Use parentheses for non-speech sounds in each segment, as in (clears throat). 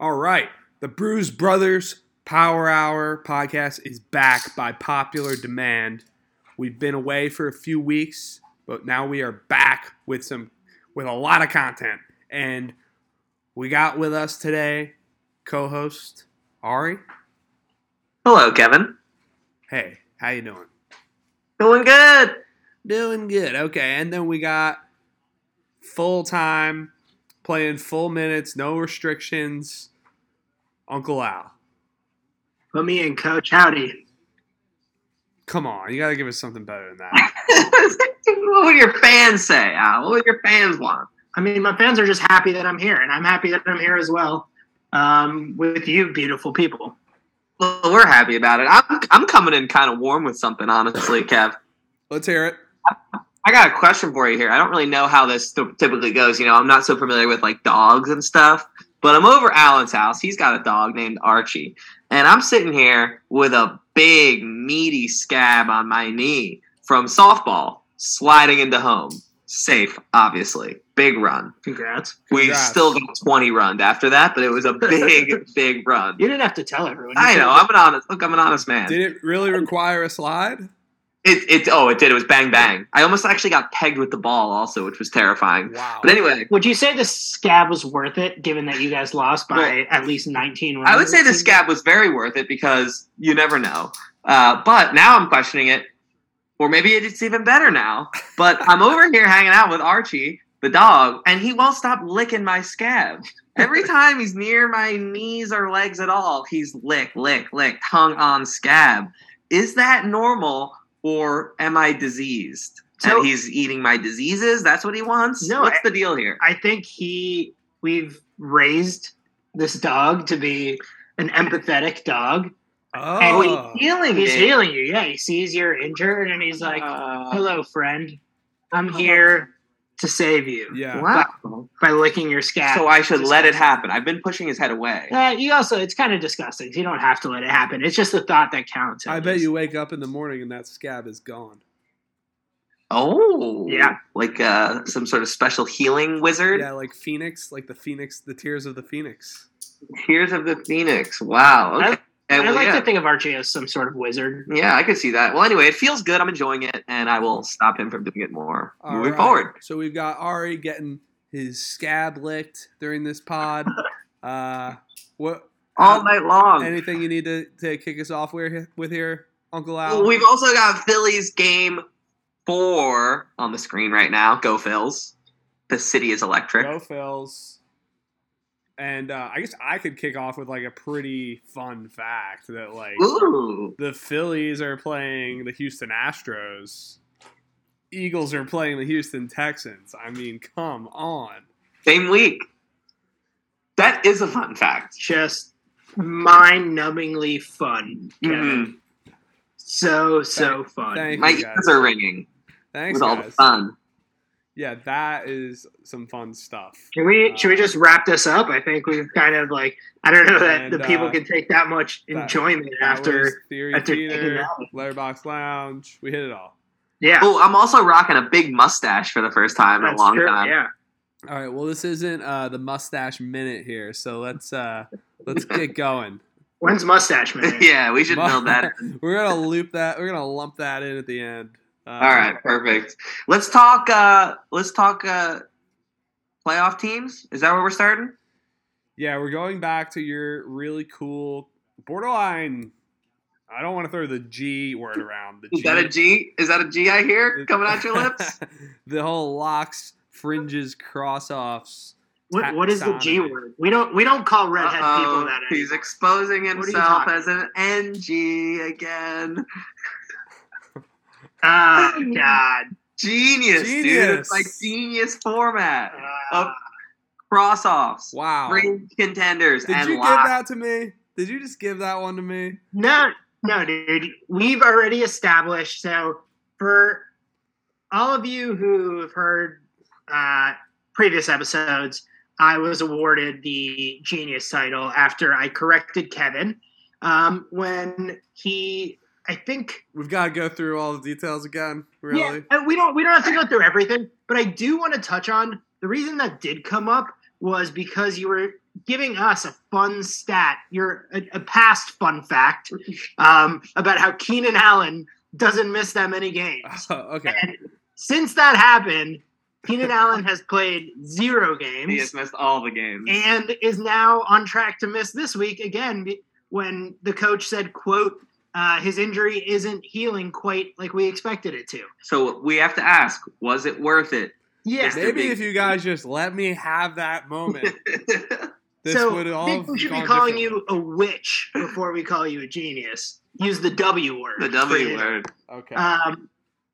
All right. The Bruise Brothers Power Hour podcast is back by popular demand. We've been away for a few weeks, but now we are back with some with a lot of content. And we got with us today co-host Ari. Hello, Kevin. Hey, how you doing? Doing good. Doing good. Okay, and then we got full time, playing full minutes, no restrictions. Uncle Al. Put me in, coach. Howdy. Come on, you gotta give us something better than that. (laughs) what would your fans say, Al? What would your fans want? I mean, my fans are just happy that I'm here, and I'm happy that I'm here as well um, with you, beautiful people. Well, we're happy about it. I'm, I'm coming in kind of warm with something, honestly, Kev. Let's hear it. I got a question for you here. I don't really know how this th- typically goes. You know, I'm not so familiar with like dogs and stuff, but I'm over Alan's house. He's got a dog named Archie, and I'm sitting here with a big, meaty scab on my knee from softball sliding into home. Safe, obviously. Big run. Congrats. We Congrats. still got 20 runned after that, but it was a (laughs) big, big run. You didn't have to tell everyone. You I could've know. I'm an honest. Look, I'm an honest man. Did it really require a slide? It, it oh it did it was bang bang. I almost actually got pegged with the ball also, which was terrifying. Wow. But anyway, Would you say the scab was worth it, given that you guys lost by Well, at least 19 runs? I would say the scab was very worth it because you never know. Uh, but now I'm questioning it, or maybe it's even better now. But I'm over here hanging out with Archie, the dog, and he won't stop licking my scab. Every (laughs) time he's near my knees or legs at all, he's lick, lick, lick, tongue on scab. Is that normal, or am I diseased? So- and he's eating my diseases. That's what he wants. No, What's I- the deal here? I think he. We've raised this dog to be an empathetic dog. Oh. healing. He's it. healing you. Yeah, he sees you're injured, and he's like, Uh, "Hello, friend. I'm here to save you Yeah. wow. by licking your scab." So I should let it happen. I've been pushing his head away. Uh, you also, it's kind of disgusting. You don't have to let it happen. It's just the thought that counts. I bet you wake up in the morning and that scab is gone. Oh, Yeah. like uh, some sort of special healing wizard. Yeah, like Phoenix, like the Phoenix, the tears of the Phoenix. Tears of the Phoenix. Wow. Okay. I- I well, like yeah. to think of Archie as some sort of wizard. yeah, I could see that. Well, anyway, it feels good. I'm enjoying it, and I will stop him from doing it more All moving right. forward. So we've got Ari getting his scab licked during this pod. (laughs) Uh, what? All night long. Anything you need to, to kick us off with, with here, Uncle Al? Well, We've also got Phillies game four on the screen right now. Go Phils. The city is electric. Go Phils. And uh, I guess I could kick off with like a pretty fun fact that like Ooh. the Phillies are playing the Houston Astros. Eagles are playing the Houston Texans. I mean, come on. Same week. That is a fun fact. Just mind-numbingly fun, Kevin. Mhm. So so fun. thank- My you, guys. ears are ringing Thanks, with all the guys. fun. Yeah, that is some fun stuff. Can we should we just wrap this up? I think we've kind of like I don't know that And, the people uh, can take that much that- enjoyment That after. Theory after taking Theater. Letterbox Lounge. We hit it all. Yeah, Oh, I'm also rocking a big mustache for the first time in a long true. time. Yeah, All right. Well, this isn't uh, the mustache minute here, so let's uh, let's get (laughs) going. when's mustache man? (laughs) yeah, we should build that. (laughs) We're gonna loop that. We're gonna lump that in at the end. Uh, All right, perfect. Let's talk. Uh, let's talk uh, playoff teams. Is that where we're starting? Yeah, we're going back to your really cool borderline. I don't want to throw the G word around. The Is that a G? Is that a G I hear coming out your (laughs) lips? the whole locks, fringes, cross offs. What, what is the G word? We don't we don't call redhead people Uh-oh, that. He's exposing What are you himself as an NG again. Ah, (laughs) God. Genius, dude. It's like genius format. of Cross offs, Wow. fringe contenders, Did and you give that to me? Did you just give that one to me? no, no, dude. We've already established. So for all of you who have heard uh, previous episodes, I was awarded the genius title after I corrected Kevin um, when he. I think We've got to go through all the details again. Really? Yeah, and we don't we don't have to go through everything, but I do want to touch on the reason that did come up was because you were giving us a fun stat, you're a, a past fun fact (laughs) um, about how Keenan Allen doesn't miss that many games. (laughs) okay. And since that happened, Keenan Allen has played zero games. He games has missed all the games. and is now on track to miss this week again when the coach said, "quote uh, His injury isn't healing quite like we expected it to." so we have to ask: Was it worth it? Yeah. Yes, Maybe big- if you guys just let me have that moment, (laughs) this so would all. think we should be calling you a witch before we call you a genius. Use the W word. the W word. Okay. Um,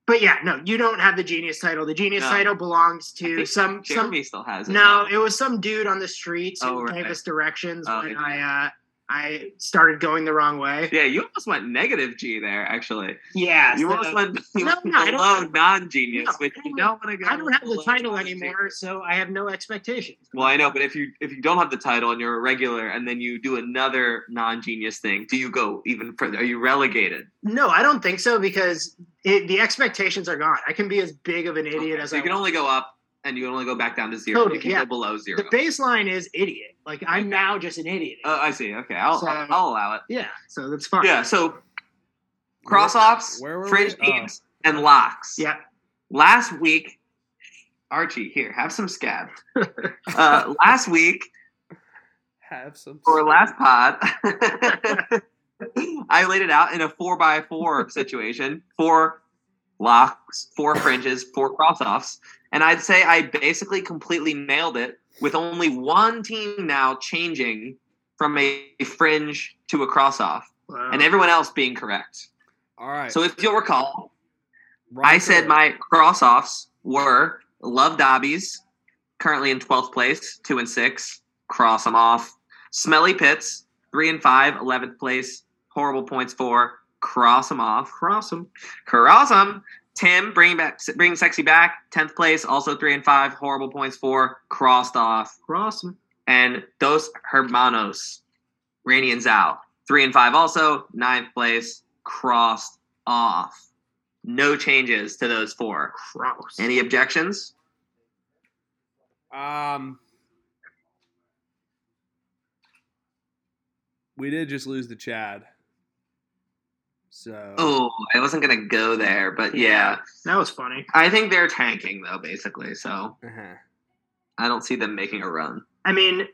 but yeah, no, you don't have the genius title. The genius No. title belongs I to think some some. Jeremy still has it. No, it was some dude on the streets who Oh, gave us directions Oh, when. I uh, I started going the wrong way. Yeah, you almost went negative G there. Actually, Yeah, you so- almost went, (laughs) you No, went no, below non-genius, No, which I you don't- want to go. I don't have the title anymore, so I have no expectations. Well, I know, but if you if you don't have the title and you're a regular, and then you do another non-genius thing, do you go even further? Are you relegated? No, I don't think so because it, the expectations are gone. I can be as big of an idiot Okay, as so I you can want. only go up, and you can only go back down to zero. Totally, you can yeah. go below zero. The baseline is idiot. Like I'm now just an idiot. Oh, I see. Okay, I'll, So- I'll, I'll allow it. yeah, so that's fine. Yeah. So cross offs, Where fringe we? Oh. and locks. Yeah. Last week, Archie, here, have some scab. (laughs) uh, last week, Have some. or last pod, (laughs) I laid it out in a four by four (laughs) situation, four locks, four fringes, four cross offs, and I'd say I basically completely nailed it with only one team now changing from a fringe to a cross off, Wow. and everyone else being correct. All right. So if you'll recall, Run I said my cross offs were Love Dobbies, currently in 12th place, 2 and 6, cross them off. Smelly Pits, 3 and 5, 11th place, horrible points for, cross them off. cross them. Cross them. Tim, bringing back, bringing sexy back, 10th place, also 3 and 5, horrible points for, crossed off. Cross. And Dos Hermanos, Rainy and Zhao, 3 and 5 also, ninth place, crossed off. No changes to those four. Cross. Any objections? Um, we did just lose to Chad. So. Oh, I wasn't gonna go there, but yeah, That was funny. I think they're tanking though, basically. So Uh-huh. I don't see them making a run. I mean,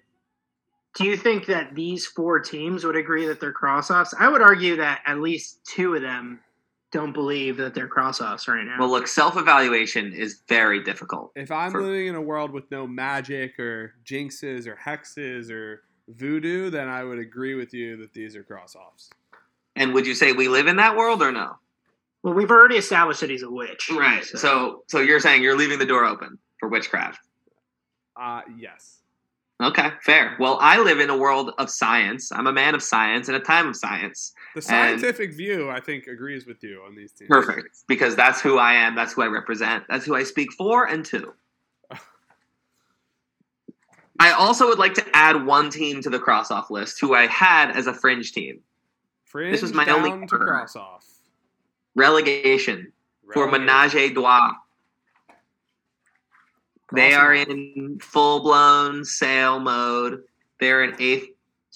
do you think that these four teams would agree that they're cross offs? I would argue that at least two of them don't believe that they're cross offs right now. Well, look, self-evaluation is very difficult. If I'm For- living in a world with no magic or jinxes or hexes or voodoo, then I would agree with you that these are cross offs. And would you say we live in that world or no? Well, we've already established that he's a witch. Right. So, so you're saying you're leaving the door open for witchcraft? Uh, yes. Okay, fair. Well, I live in a world of science. I'm a man of science in a time of science. The scientific view, I think, agrees with you on these teams. Perfect. Because that's who I am. That's who I represent. That's who I speak for and to. (laughs) I also would like to add one team to the cross off list who I had as a fringe team. Fringe was my only to order. cross off. Relegation for Menage a Trois. They are in full blown sale mode. They're in eighth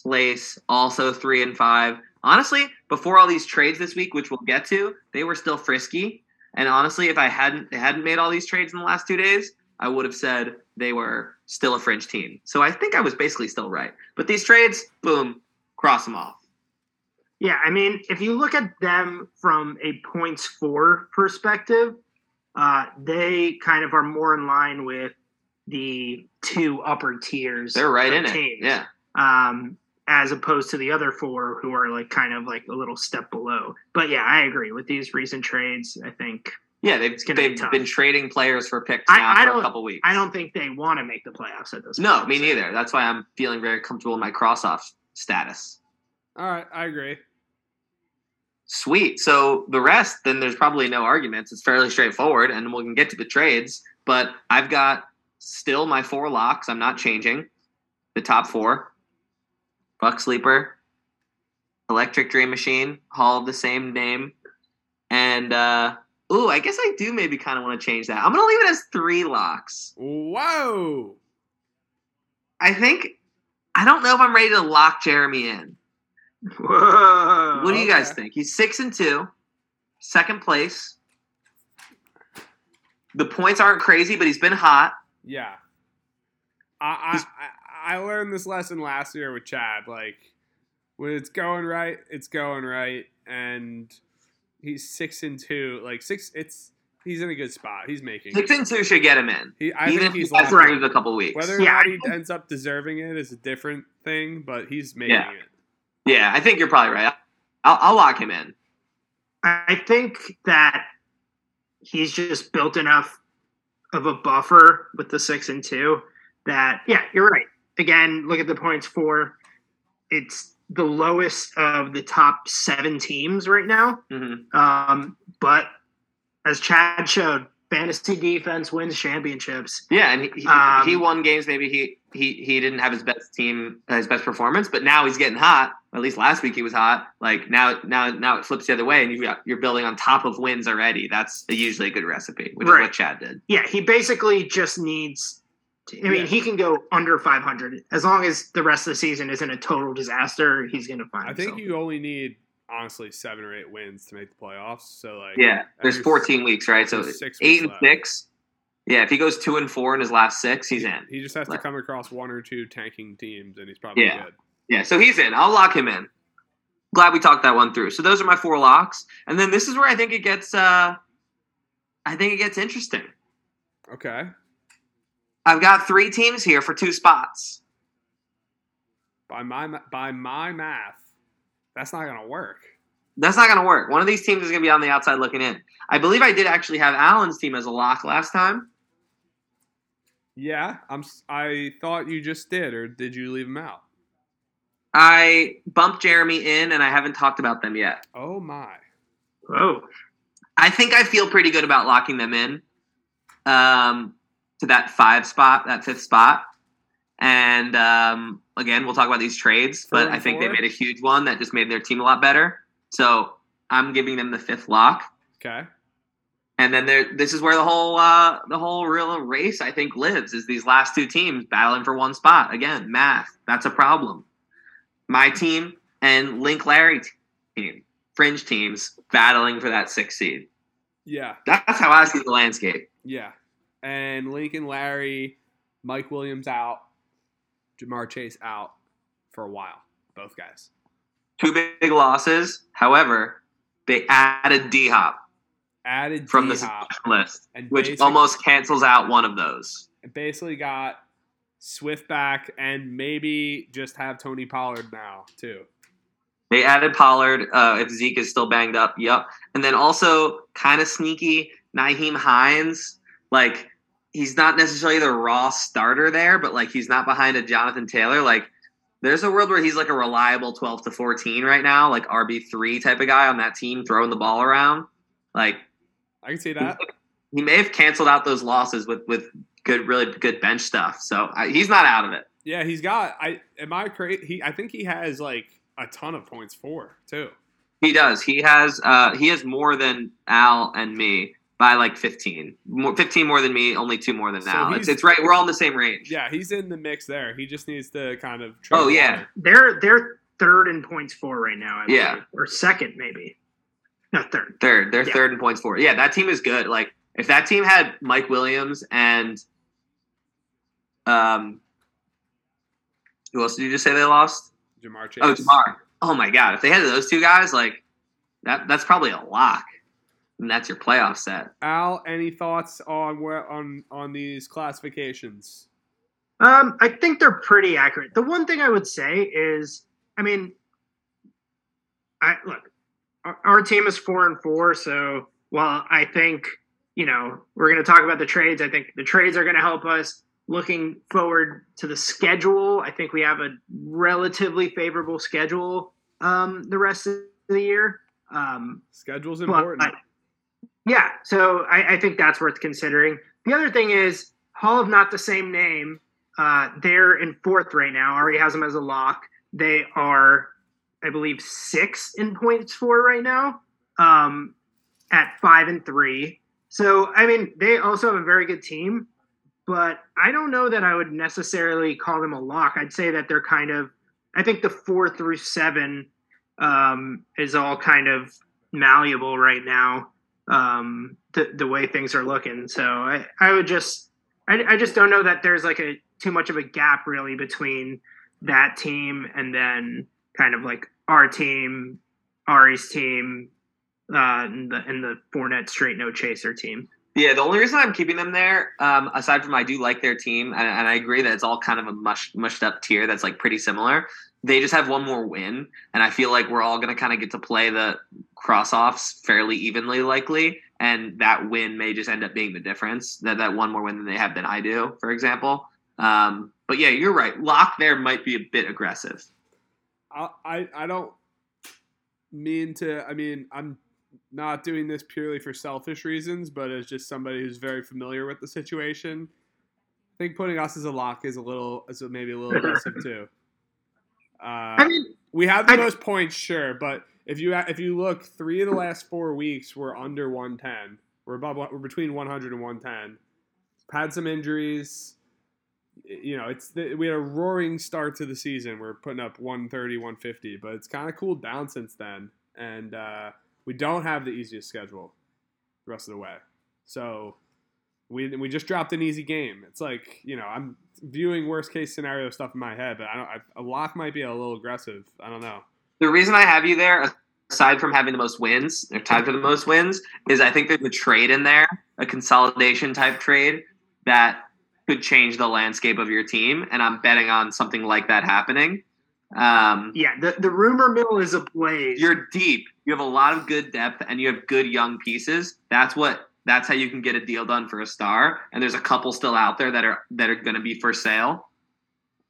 place, also three and five. Honestly, before all these trades this week, which we'll get to, they were still frisky. And honestly, if I hadn't they hadn't made all these trades in the last two days, I would have said they were still a fringe team. So I think I was basically still right. But these trades, boom, cross them off. Yeah, I mean, if you look at them from a points for perspective, uh, they kind of are more in line with the two upper tiers. They're right of in it. teams, Yeah. Um, as opposed to the other four who are like kind of like a little step below. But yeah, I agree with these recent trades. I think Yeah, they've, It's gonna be they've tough. been trading players for picks I- now I for a don't- couple weeks. I don't think they want to make the playoffs at this. No, point, me so- neither. That's why I'm feeling very comfortable in my cross off status. All right, I agree. Sweet. So the rest, then there's probably no arguments. It's fairly straightforward, and we can get to the trades. But I've got still my four locks. I'm not changing the top four. Buck Sleeper, Electric Dream Machine, Hall of the same name, and uh, ooh, I guess I do maybe kind of want to change that. I'm gonna leave it as three locks. Whoa! I think I don't know if I'm ready to lock Jeremy in. Whoa. What do you guys okay. think? He's six and two, second place. The points aren't crazy, but he's been hot. Yeah. I, I I learned this lesson last year with Chad. Like when it's going right, it's going right, and he's six and two. Like six, it's he's in a good spot. He's making. Six it. and two should get him in, He, I even think if he he's has locked to right. a couple weeks. Whether or Yeah, not he ends up deserving it is a different thing, but he's making Yeah. it. Yeah, I think you're probably right. I'll, I'll lock him in. I think that he's just built enough of a buffer with the six and two that yeah, you're right. Again, look at the points for it's the lowest of the top seven teams right now. hmm Um, but as Chad showed, fantasy defense wins championships. Yeah, and he, he, Um, he won games. Maybe he he he didn't have his best team, uh, his best performance, but now he's getting hot. At least last week he was hot. Like now now now it flips the other way, and you've got you're building on top of wins already. That's usually a good recipe, which is what Chad did. Yeah, he basically just needs. To, I mean, Yeah. he can go under 500 as long as the rest of the season isn't a total disaster. He's going to find. I think himself. you only need honestly seven or eight wins to make the playoffs. So like Yeah, there's there's 14 weeks, right? So six eight and left. six. Yeah, if he goes two and four in his last six, he's in. He just has to come across one or two tanking teams, and he's probably Yeah. good. Yeah, so he's in. I'll lock him in. Glad we talked that one through. So those are my four locks, and then this is where I think it gets. uh I think it gets interesting. Okay. I've got three teams here for two spots. By my by my math, that's not gonna work. That's not going to work. One of these teams is going to be on the outside looking in. I believe I did actually have Allen's team as a lock last time. Yeah, I'm. I thought you just did, or did you leave him out? I bumped Jeremy in, and I haven't talked about them yet. Oh my. Oh, I think I feel pretty good about locking them in um, to that five spot, that fifth spot. And um, again, we'll talk about these trades, but I think they made a huge one that just made their team a lot better. So I'm giving them the fifth lock. Okay. And then there, this is where the whole uh, the whole real race I think lives is these last two teams battling for one spot. Again, math that's a problem. My team and Link Larry team, fringe teams battling for that sixth seed. Yeah. That's how I see the landscape. Yeah. And Link and Larry, Mike Williams out, Ja'Marr Chase out for a while. Both guys. Two big losses. However, they added D Hop Added from the D-Hop suspension list, which almost cancels out one of those. basically got Swift back and maybe just have Tony Pollard now too. They added Pollard uh, if Zeke is still banged up. Yep. And then also kind of sneaky Nyheim Hines. Like he's not necessarily the raw starter there, but like he's not behind a Jonathan Taylor. Like there's a world where he's like a reliable 12 to 14 right now, like RB3 type of guy on that team throwing the ball around. Like I can see that. he may have canceled out those losses with with good, really good bench stuff. So I, he's not out of it. Yeah, he's got. I am I crazy? He I think he has like a ton of points for too. He does. He has uh, he has more than Al and me by like 15. More, 15 more than me, only two more than So Al. he's- It's, it's right. We're all in the same range. Yeah, he's in the mix there. He just needs to kind of. tread Oh, yeah. water. they're they're third in points for right now. I Yeah. believe. or second maybe. No, third. Third. They're Yeah. third in points for Yeah, that team is good. Like if that team had Mike Williams and um who else did you just say they lost? Ja'Marr Chase. Oh, Ja'Marr. Oh my god. If they had those two guys, like that that's probably a lock. And that's your playoff set. Al, any thoughts on where on on these classifications? Um, I think they're pretty accurate. The one thing I would say is, I mean, I look, our, our team is four and four, so while I think you know we're going to talk about the trades, I think the trades are going to help us. Looking forward to the schedule, I think we have a relatively favorable schedule um, the rest of the year. Um, Schedule's but, important. I- yeah, so I, I think that's worth considering. The other thing is Hall of Not the Same Name. Uh, they're in fourth right now. Already has them as a lock. They are, I believe, six in points for right now, um, at five and three. So I mean, they also have a very good team. but I don't know that I would necessarily call them a lock. I'd say that they're kind of. I think the four through seven um, is all kind of malleable right now. Um, the the way things are looking, so I I would just I, I just don't know that there's like a too much of a gap really between that team and then kind of like our team, Ari's team, uh, and the and the Fournette straight no chaser team. Yeah, the only reason I'm keeping them there, um, aside from I do like their team, and, and, I agree that it's all kind of a mush, mushed up tier that's like pretty similar. They just have one more win, and I feel like we're all going to kind of get to play the cross offs fairly evenly, likely, and that win may just end up being the difference. That that one more win than they have than I do, for example. Um, but yeah, you're right. Lock there might be a bit aggressive. I I, I don't mean to. I mean, I'm not doing this purely for selfish reasons, but as just somebody who's very familiar with the situation. I think putting us as a lock is a little, is maybe a little (laughs) aggressive too. Uh, I mean, we have the I, most points, sure, but if you if you look, three of the last four weeks we're under 110. We're above, we're between 100 and 110. Had some injuries. You know, it's we had a roaring start to the season. We're putting up 130, 150, but it's kind of cooled down since then. And uh, we don't have the easiest schedule the rest of the way. So we we just dropped an easy game. It's like you know I'm viewing worst case scenario stuff in my head, but I don't. I, a lock might be a little aggressive. I don't know. The reason I have you there, aside from having the most wins, or tied for the most wins, is I think there's a trade in there, a consolidation type trade that could change the landscape of your team, and I'm betting on something like that happening. Um, yeah, the, the rumor mill is ablaze. You're deep. You have a lot of good depth, and you have good young pieces. That's what. That's how you can get a deal done for a star. And there's a couple still out there that are that are going to be for sale.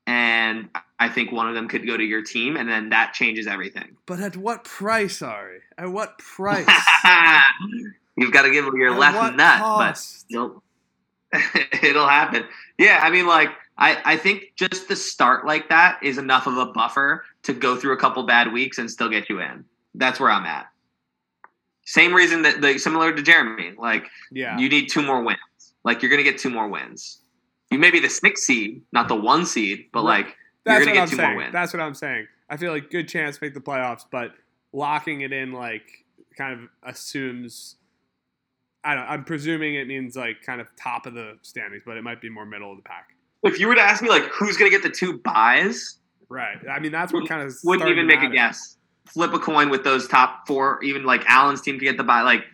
And I think one of them could go to your team, and then that changes everything. But at what price, Ari? At what price? (laughs) You've got to give them your at left nut, cost? but you'll, (laughs) it'll happen. Yeah, I mean, like I, I think just the start like that is enough of a buffer to go through a couple bad weeks and still get you in. That's where I'm at. Same reason that the similar to Jeremy, like yeah, you need two more wins. Like you're gonna get two more wins. You may be the sixth seed, not the one seed, but right. like That's you're gonna get I'm two saying. more wins. That's what I'm saying. I feel like good chance to make the playoffs, but locking it in like kind of assumes I don't I'm presuming it means like kind of top of the standings, but it might be more middle of the pack if you were to ask me like who's going to get the two buys, right? I mean, that's what kind of wouldn't even make a guess. Flip a coin with those top four, even like Allen's team to get the buy. Like,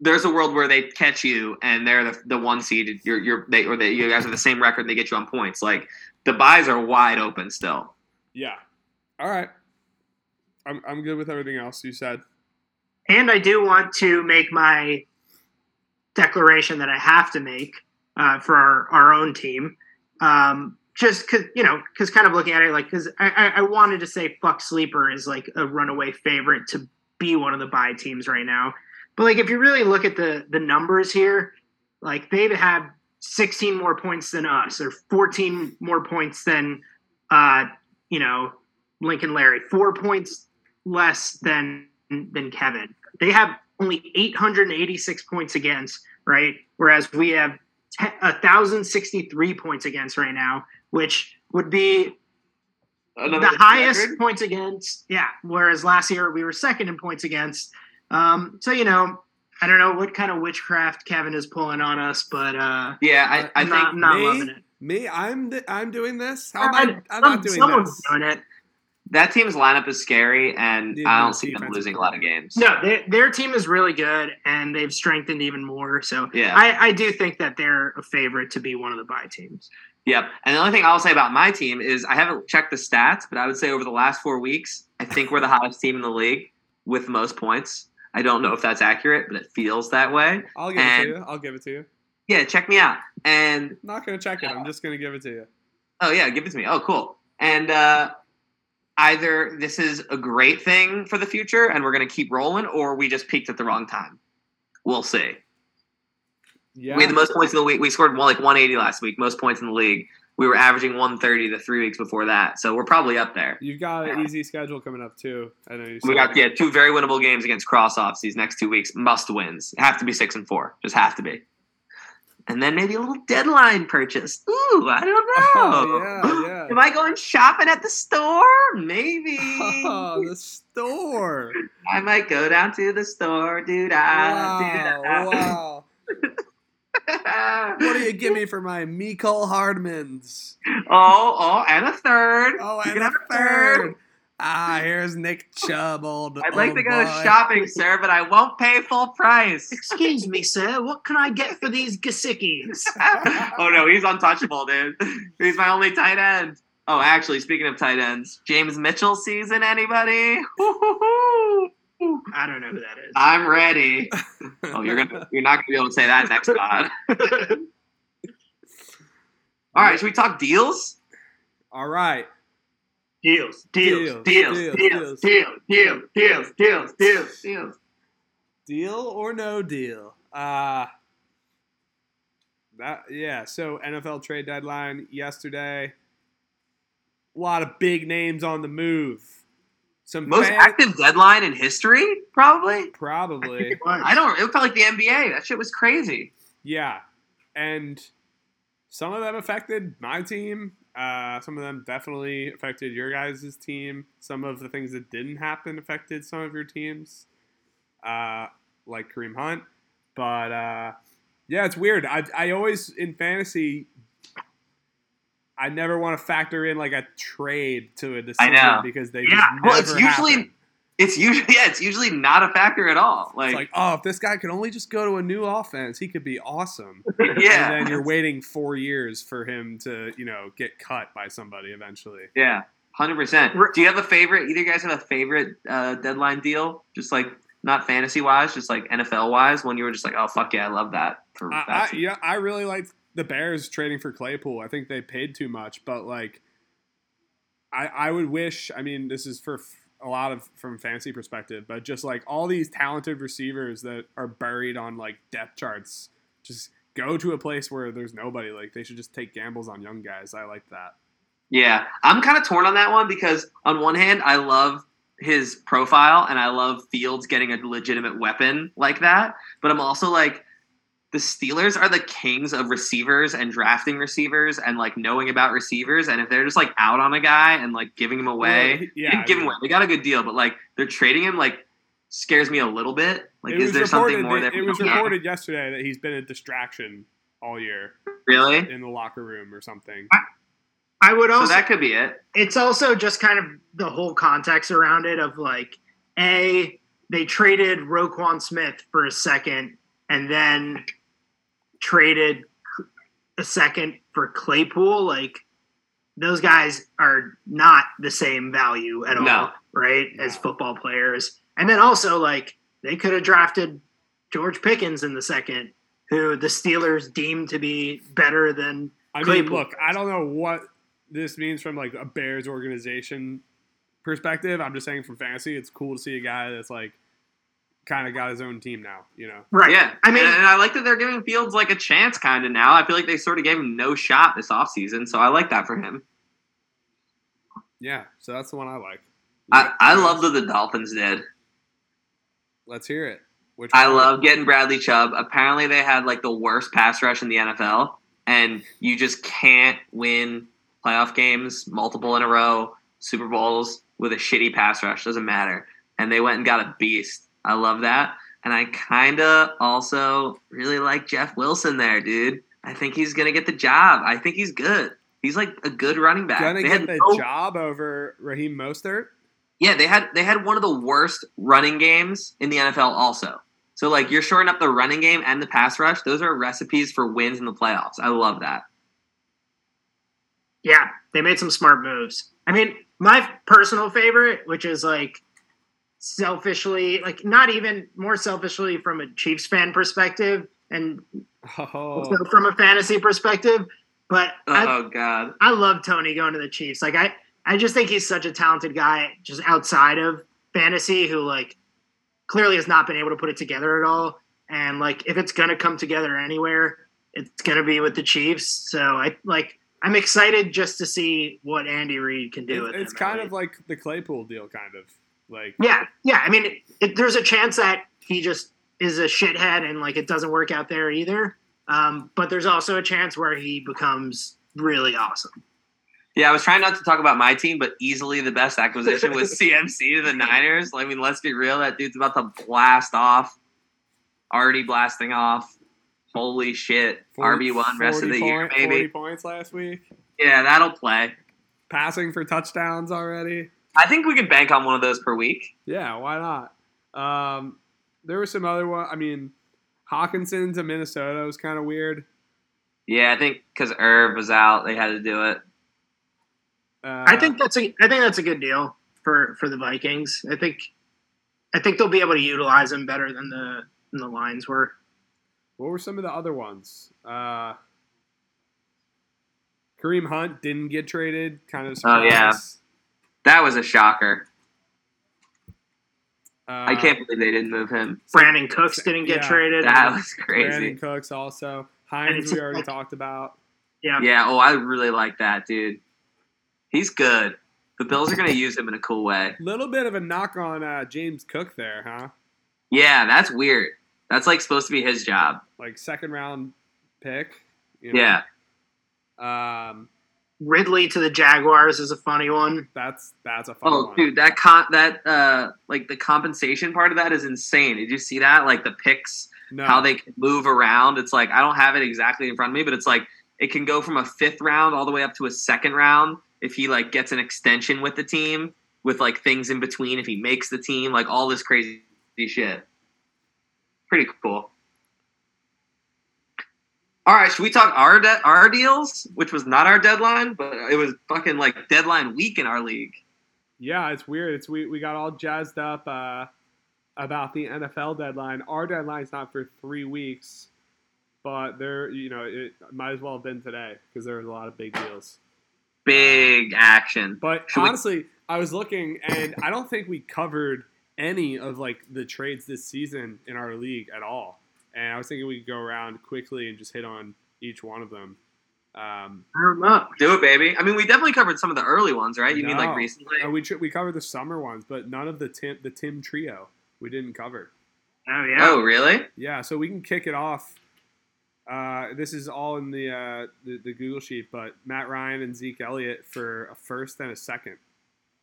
there's a world where they catch you and they're the, the one seed. You're you're they or they, you guys are the same record. They get you on points. Like the buys are wide open still. Yeah. All right. I'm I'm good with everything else you said. And I do want to make my declaration that I have to make uh, for our, our own team. Um, just because you know, because kind of looking at it like, because I, I wanted to say fuck sleeper is like a runaway favorite to be one of the buy teams right now, but like if you really look at the the numbers here, like they've had 16 more points than us, or 14 more points than uh, you know Lincoln Larry, four points less than than Kevin. They have only 886 points against, right? Whereas we have 1,063 points against right now, which would be Another the highest record? points against. Yeah. Whereas last year we were second in points against. Um, so, you know, I don't know what kind of witchcraft Kevin is pulling on us, but uh, yeah, I, I am think not, not me, loving it. Me, I'm I'm doing this. How am I? I'm not doing someone's this. doing it. That team's lineup is scary, and I don't see them losing a lot of games. No, they, their team is really good, and they've strengthened even more. So yeah, I, I do think that they're a favorite to be one of the buy teams. Yep. And the only thing I'll say about my team is I haven't checked the stats, but I would say over the last four weeks, I think we're the hottest team in the league with most points. I don't know if that's accurate, but it feels that way. I'll give and, it to you. I'll give it to you. Yeah, check me out. And I'm not gonna check it. I'm just gonna give it to you. Oh yeah, give it to me. Oh cool. And uh, either this is a great thing for the future and we're going to keep rolling, or we just peaked at the wrong time. We'll see. Yeah. We had the most points in the week. We scored like 180 last week, most points in the league. We were averaging 130 the three weeks before that, so we're probably up there. You've got an easy schedule coming up too. I know we got yeah two very winnable games against cross offs these next two weeks, must wins. Have to be six and four, just have to be. and then maybe a little deadline purchase. Ooh, I don't (laughs) know. Oh, yeah, Am. I going shopping at the store? Maybe. (laughs) Oh, the store. I might go down to the store, dude. Ah, ah. Wow, wow. (laughs) (laughs) What do you give me for my Mecole Hardmans? Oh, oh, and a third. Oh, You and can a have a third. Ah, here's Nick Chubb, old. I'd like old to go boy. shopping, sir, but I won't pay full price. Excuse me, sir. What can I get for these Gesickis? (laughs) oh no, he's untouchable, dude. He's my only tight end. Oh, actually, speaking of tight ends, James Mitchell season, anybody? (laughs) Woo-hoo-hoo. I don't know who that is. I'm ready. Oh, you're gonna (laughs) you're not gonna be able to say that next pod. (laughs) All right, should we talk deals? All right. deals, deals, Deals, deals, deals, deals, deals, deals, deals, deals. Deals. Deal or no deal? Uh that yeah, so NFL trade deadline yesterday. A lot of big names on the move. Some Most fan- active deadline in history, probably. probably. I don't. It felt like the NBA. That shit was crazy. Yeah. And some of them affected my team. Uh, some of them definitely affected your guys' team. Some of the things that didn't happen affected some of your teams, uh, like Kareem Hunt. But uh, yeah, it's weird. I, I always, in fantasy, I never want to factor in like a trade to a decision know. because they Yeah. just Well, it's never usually happen. it's usually (laughs) yeah, it's usually not a factor at all. Like, It's like, oh, if this guy could only just go to a new offense, he could be awesome. (laughs) yeah, and then you're waiting four years for him to, you know, get cut by somebody eventually. yeah, hundred percent. Do you have a favorite? Either guys have a favorite uh, deadline deal? Just like not fantasy wise, just like NFL wise. When you were just like, oh fuck yeah, I love that. For I, that I, yeah, I really liked the Bears trading for Claypool. I think they paid too much, but like, I I would wish. I mean, this is for a lot of from fancy perspective, but just like all these talented receivers that are buried on like depth charts, just go to a place where there's nobody. Like they should just take gambles on young guys. I like that. Yeah, I'm kind of torn on that one because on one hand, I love his profile and I love Fields getting a legitimate weapon like that, but I'm also like the Steelers are the kings of receivers and drafting receivers and like knowing about receivers and if they're just like out on a guy and like giving him away, Well, they yeah, didn't give him away. They got a good deal, but like they're trading him like scares me a little bit. Like it is there something more that- there? It was reported yesterday that he's been a distraction all year really? in the locker room or something. I would So also. that could be it. it's also just kind of the whole context around it of like, a they traded Roquan Smith for a second, and then traded a second for Claypool. Like those guys are not the same value at No. all, right? As football players, and then also like they could have drafted George Pickens in the second, who the Steelers deemed to be better than I mean, look, I don't know what this means from like a Bears organization perspective. I'm just saying from fantasy, it's cool to see a guy that's like kind of got his own team now. You know, right. Yeah, I mean, and, and I like that they're giving Fields like a chance kind of now. I feel like they sort of gave him no shot this offseason, so I like that for him. yeah. So that's the one I like. I, I love that the Dolphins did. Let's hear it. Which I one? love getting Bradley Chubb. Apparently, they had like the worst pass rush in the NFL, and you just can't win playoff games multiple in a row, Super Bowls with a shitty pass rush. Doesn't matter. And they went and got a beast. I love that. And I kind of also really like Jeff Wilson there, dude. I think he's gonna get the job. I think he's good. He's like a good running back. gonna They get the no- job over Raheem Mostert. yeah, they had they had one of the worst running games in the NFL also. So like you're shoring up the running game and the pass rush. Those are recipes for wins in the playoffs. I love that. Yeah, they made some smart moves. I mean, my personal favorite, which is like selfishly, like not even more selfishly from a Chiefs fan perspective and Oh, also from a fantasy perspective, but I, Oh god. I love Toney going to the Chiefs. Like I, I just think he's such a talented guy just outside of fantasy who like clearly has not been able to put it together at all. And like if it's gonna come together anywhere, it's gonna be with the Chiefs. So I like I'm excited just to see what Andy Reid can do It- with it's him. kind of like the Claypool deal, kind of like yeah, yeah. I mean, it, it, there's a chance that he just is a shithead and like it doesn't work out there either. Um, but there's also a chance where he becomes really awesome. Yeah, I was trying not to talk about my team, but easily the best acquisition was (laughs) CMC to the Niners. I mean, let's be real, that dude's about to blast off. Already blasting off. Holy shit. RB one rest of the year, point, 40 maybe. points last week. Yeah, that'll play. Passing for touchdowns already. I think we can bank on one of those per week. Yeah, why not? Um, there were some other one. I mean, Hockenson to Minnesota was kind of weird. Yeah, I think because Irv was out, they had to do it. Uh, I think that's a I think that's a good deal for for the Vikings. I think I think they'll be able to utilize him better than the than the lines were. What were some of the other ones? Uh, Kareem Hunt didn't get traded. Kind of. Surprised. Oh, yeah. Surprise. That was a shocker. Uh, I can't believe they didn't move him. Brandin Cooks didn't get Yeah. traded. That was crazy. Brandin. Cooks also. And Hines we already like- talked about. yeah. Yeah, oh, I really like that, dude. He's good. The Bills are going to use him in a cool way. Little bit of a knock on uh, James Cook there, huh? Yeah, that's weird. That's like supposed to be his job. Like second round pick. you know? Yeah. Um, Ridley to the Jaguars is a funny one. that's that's a fun Oh, one. dude, that con- that uh like the compensation part of that is insane. Did you see that? Like the picks, No. how they can move around. It's like I don't have it exactly in front of me, but it's like it can go from a fifth round all the way up to a second round if he like gets an extension with the team with like things in between if he makes the team, like all this crazy shit. Pretty cool. All right, should we talk our de- our deals, which was not our deadline, but it was fucking like deadline week in our league. Yeah, it's weird. It's we we got all jazzed up uh, about the NFL deadline. Our deadline's not for three weeks, but there, you know, it might as well have been today because there was a lot of big deals. Big action. But Should we- honestly, I was looking, and I don't think we covered any of like the trades this season in our league at all. And I was thinking we could go around quickly and just hit on each one of them. Um, I don't know. Do it, baby. I mean, we definitely covered some of the early ones, right? You mean like recently? uh, we tr- we covered the summer ones, but none of the Tim the Tim trio we didn't cover. Oh yeah. Oh, really? Yeah, so we can kick it off. Uh, this is all in the, uh, the the Google sheet, but Matt Ryan and Zeke Elliott for a first and a second.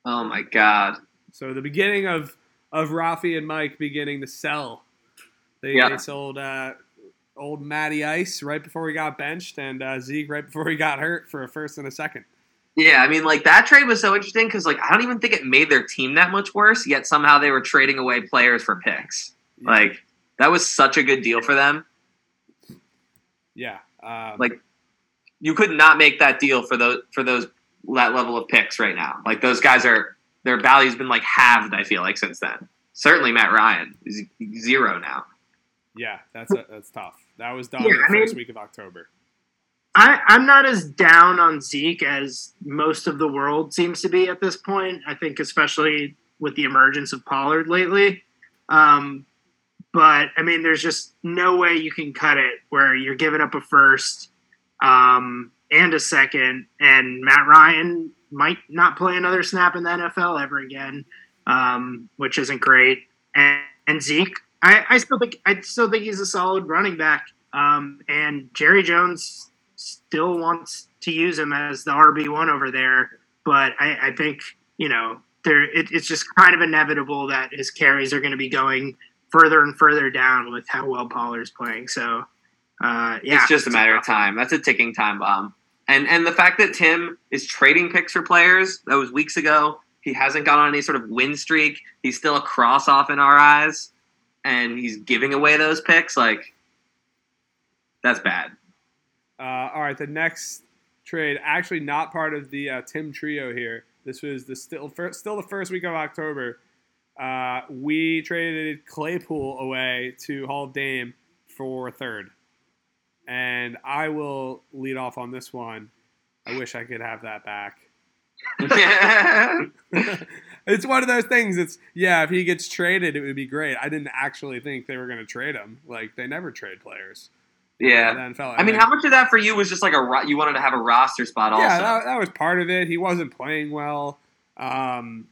Oh my god. So the beginning of of Rafi and Mike beginning to sell. They, Yeah. they sold uh, old Matty Ice right before he got benched, and uh, Zeke right before he got hurt for a first and a second. Yeah, I mean, like that trade was so interesting because, like, I don't even think it made their team that much worse. Yet somehow they were trading away players for picks. Like that was such a good deal for them. yeah, um, Like you could not make that deal for those for those that level of picks right now. Like those guys are their value's been like halved. I feel like since then. Certainly Matt Ryan is zero now. Yeah, that's a, that's tough. That was done Yeah, the I mean- first week of October. I, I'm not as down on Zeke as most of the world seems to be at this point. I think, especially with the emergence of Pollard lately. Um, but I mean, there's just no way you can cut it where you're giving up a first um, and a second, and Matt Ryan might not play another snap in the NFL ever again, um, which isn't great. And, and Zeke, I, I still think I still think he's a solid running back. Um, and Jerry Jones still wants to use him as the RB one over there, but I, I think you know there it, it's just kind of inevitable that his carries are going to be going further and further down with how well Pollard's playing. So uh, yeah, it's just a matter of time. That's a ticking time bomb. And and the fact that Tim is trading picks for players that was weeks ago. He hasn't gone on any sort of win streak. He's still a cross off in our eyes, and he's giving away those picks. Like that's bad. Uh, all right, the next trade, actually not part of the uh, Tim trio here. This was the still first, still the first week of October. Uh, we traded Claypool away to Hall Dame for third, and I will lead off on this one. I wish I could have that back. (laughs) it's one of those things. It's yeah, if he gets traded, it would be great. I didn't actually think they were going to trade him. Like they never trade players. yeah. in the NFL. I mean, And how much of that for you was just like a ro- you wanted to have a roster spot? Also, Yeah, that, that was part of it. He wasn't playing well. Um,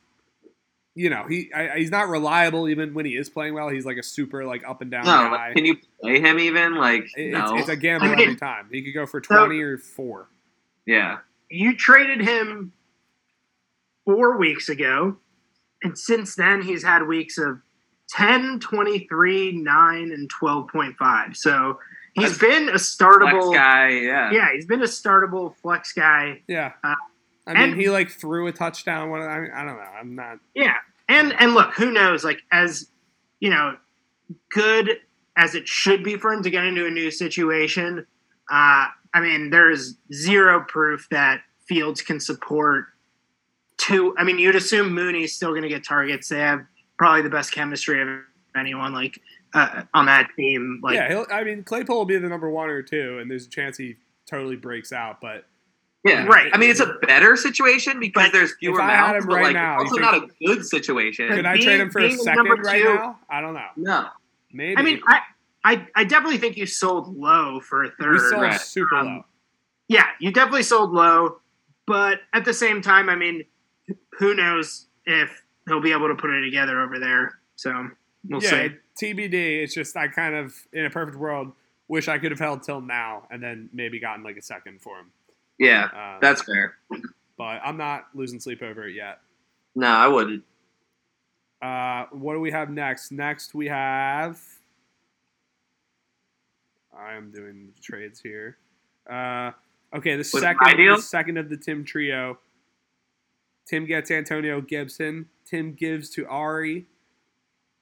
you know, he I, he's not reliable even when he is playing well. He's like a super like up and down No, guy. can you play him even? Like, It- no. it's, it's a gamble I mean- every time. He could go for twenty or four. yeah. You traded him four weeks ago, and since then he's had weeks of 10, 23, 9, and 12.5. So he's That's been a Flex startable. guy, yeah. Yeah, he's been a startable flex guy. Yeah. Uh, I mean, and- he like threw a touchdown. One, I, mean, I don't know. I'm not. Yeah, and and look, who knows? Like as you know, good as it should be for him to get into a new situation. Uh, I mean, there's zero proof that Fields can support two. I mean, you'd assume Mooney's still going to get targets. They have probably the best chemistry of anyone like uh, on that team. Like, yeah, he'll, I mean, Claypool will be the number one or two, and there's a chance he totally breaks out. But Yeah. Right. I mean, it's a better situation because But there's fewer if I had mouths, him but right like now, it's you also not a good situation. could I being- trade him for a second right two- now? I don't know. No. Maybe. I mean, I, I I definitely think you sold low for a third. we sold right. super Um, low. Yeah, you definitely sold low, but at the same time, I mean, who knows if he'll be able to put it together over there. So we'll yeah, see. TBD. It's just I kind of, in a perfect world, wish I could have held till now and then maybe gotten like a second for him. Yeah, Um, that's fair. but I'm not losing sleep over it yet. No, I wouldn't. Uh, what do we have next? Next we have. I am doing the trades here. Uh, okay, the my second, the second of the Tim trio. Tim gets Antonio Gibson. Tim gives to Ari,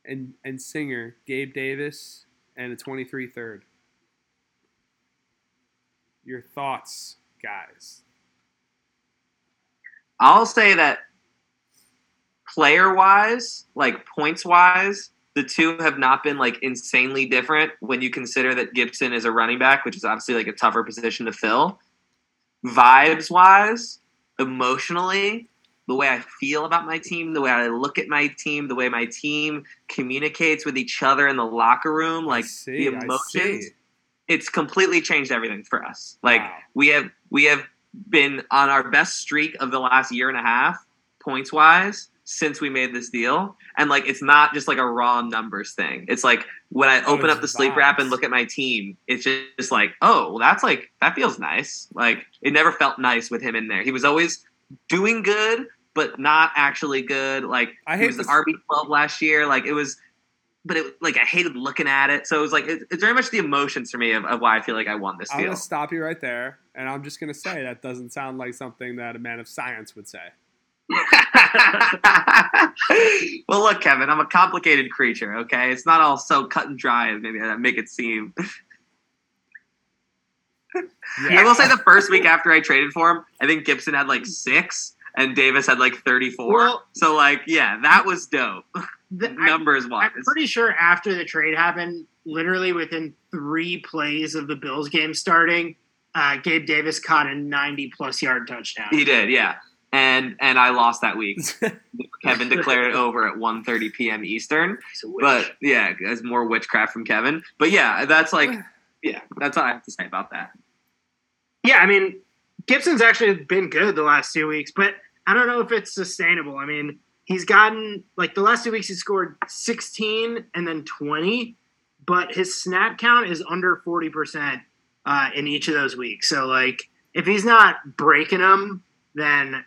and and singer Gabe Davis, and a 23 third. Your thoughts, guys? I'll say that player wise, like points wise, the two have not been like insanely different when you consider that Gibson is a running back, which is obviously like a tougher position to fill. Vibes wise, emotionally, the way I feel about my team, the way I look at my team, the way my team communicates with each other in the locker room, like see, the emotions, it's completely changed everything for us. Like Wow. we have we have been on our best streak of the last year and a half points wise since we made this deal. And like it's not just like a raw numbers thing. It's like when i Oh, open up the Sleeper app and look at my team it's just, just like oh well that's like that feels nice. Like it never felt nice with him in there. He was always doing good but not actually good. Like I hate was this- an rb12 last year. Like it was but it like i hated looking at it. So it was like it, it's very much the emotions for me of, of why i feel like i won this I'm deal. gonna stop you right there, and I'm just gonna say that doesn't sound like something that a man of science would say. (laughs) well, look, Kevin, I'm a complicated creature. Okay, it's not all so cut and dry as maybe I make it seem. (laughs) I will say the first week after I traded for him, I think Gibson had like six, and Davis had like 34. Well- so, like, yeah, that was dope, (laughs) The- I- numbers wise. I'm pretty sure after the trade happened, literally within three plays of the Bills game starting, uh, Gabe Davis caught a 90 plus yard touchdown. He did, yeah. And and I lost that week. (laughs) Kevin declared it over at 1:30 p.m. Eastern. He's a witch. But yeah, there's more witchcraft from Kevin. But yeah, that's like, (sighs) yeah, that's all I have to say about that. yeah, I mean, Gibson's actually been good the last two weeks, but I don't know if it's sustainable. I mean, he's gotten like the last two weeks he scored 16 and then 20, but his snap count is under 40% uh, in each of those weeks. So like, if he's not breaking them, then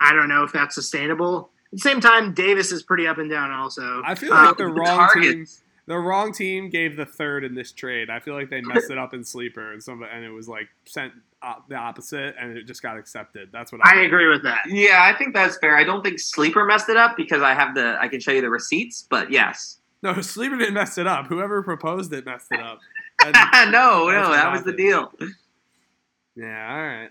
I don't know if that's sustainable. At the same time, Davis is pretty up and down also. I feel Uh, like the The wrong targets. team. The wrong team gave the third in this trade. I feel like they messed it up in sleeper, and some and it was like sent uh, the opposite, and it just got accepted. That's what I, I agree with that. Yeah, I think that's fair. I don't think Sleeper messed it up because I have the I can show you the receipts, but yes. No, (laughs) sleeper didn't mess it up. Whoever proposed it messed it up. (laughs) no, no, That's what that was the deal. yeah, all right.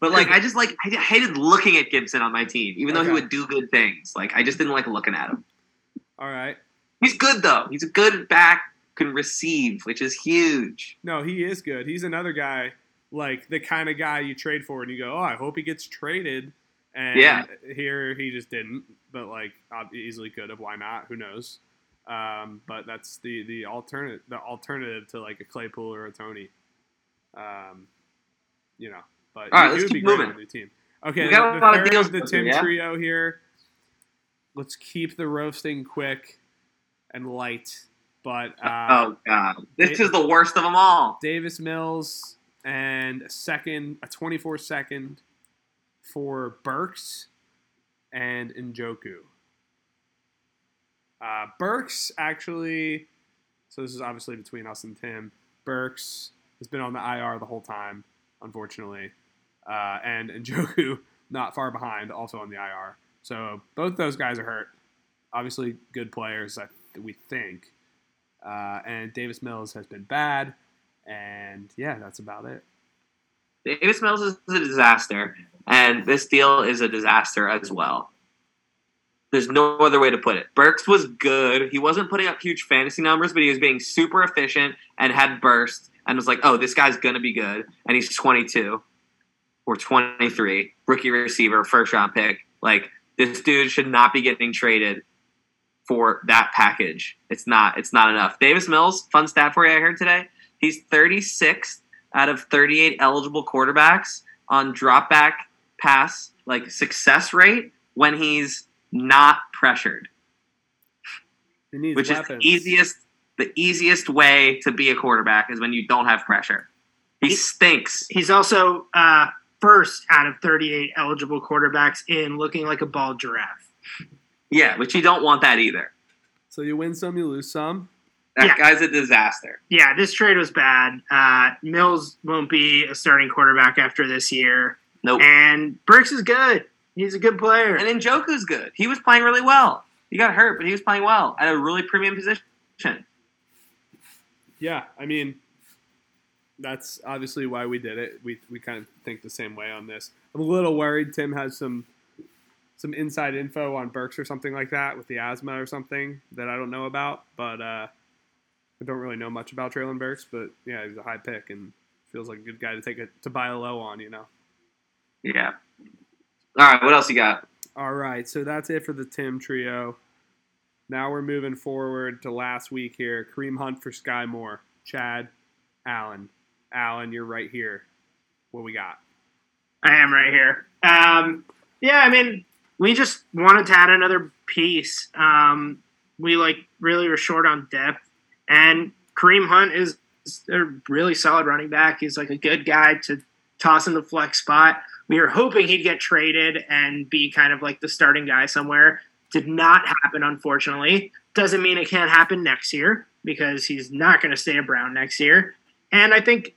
But like, I just like I hated looking at Gibson on my team, even though he would do good things. Like, I just didn't like looking at him. All right. He's good though. He's a good back, can receive, which is huge. No, he is good. He's another guy, like the kind of guy you trade for, and you go, "Oh, I hope he gets traded." And Yeah. here he just didn't, but like easily could have. Why not? Who knows? Um, but that's the the alternative the alternative to like a Claypool or a Toney. Um, you know, but All right, let's would be keep moving. on the team. Okay, We got the, a lot of deals the to go through, Tim yeah? trio here. let's keep the roasting quick and light. But uh, oh god, this is the worst of them all. Davis Mills and a second, a 24 second for Burks and Njoku. Uh, Burks actually, so this is obviously between us and Tim. Burks has been on the IR the whole time, unfortunately, uh, and Njoku (laughs) not far behind, also on the IR. So both those guys are hurt. Obviously, good players, we think. Uh, and Davis Mills has been bad, and yeah, that's about it. Davis Mills is a disaster, and this deal is a disaster as well. There's no other way to put it. Burks was good. He wasn't putting up huge fantasy numbers, but he was being super efficient and had burst and was like, oh, this guy's going to be good. And he's 22 or 23, rookie receiver, first round pick. Like, this dude should not be getting traded for that package. It's not. It's not enough. Davis Mills, fun stat for you. I heard today. He's 36th out of 38 eligible quarterbacks on dropback pass like success rate when he's not pressured. which weapons. is the easiest the easiest way to be a quarterback is when you don't have pressure. He, he stinks. He's also uh, first out of 38 eligible quarterbacks in looking like a bald giraffe. Yeah, but you don't want that either. So you win some, you lose some. That yeah. guy's a disaster. Yeah, this trade was bad. Uh, Mills won't be a starting quarterback after this year. Nope. And Burks is good. He's a good player. And Njoku's good. He was playing really well. He got hurt, but he was playing well at a really premium position. Yeah, I mean, that's obviously why we did it. We, we kind of think the same way on this. I'm a little worried Tim has some some inside info on Burks or something like that with the asthma or something that I don't know about. But uh, I don't really know much about Treylon Burks. But yeah, he's a high pick and feels like a good guy to take it to buy a low on. You know. Yeah, all right, what else you got? All right, so that's it for the Tim trio. Now we're moving forward to last week here. Kareem Hunt for Skyy Moore. Chad, Allen. Allen, you're right here. What we got? I am right here. Um, yeah, I mean, we just wanted to add another piece. Um, we like really were short on depth, and Kareem Hunt is a really solid running back. He's like a good guy to toss in the flex spot. We were hoping he'd get traded and be kind of like the starting guy somewhere. Did not happen, unfortunately. Doesn't mean it can't happen next year because he's not going to stay a Brown next year. And I think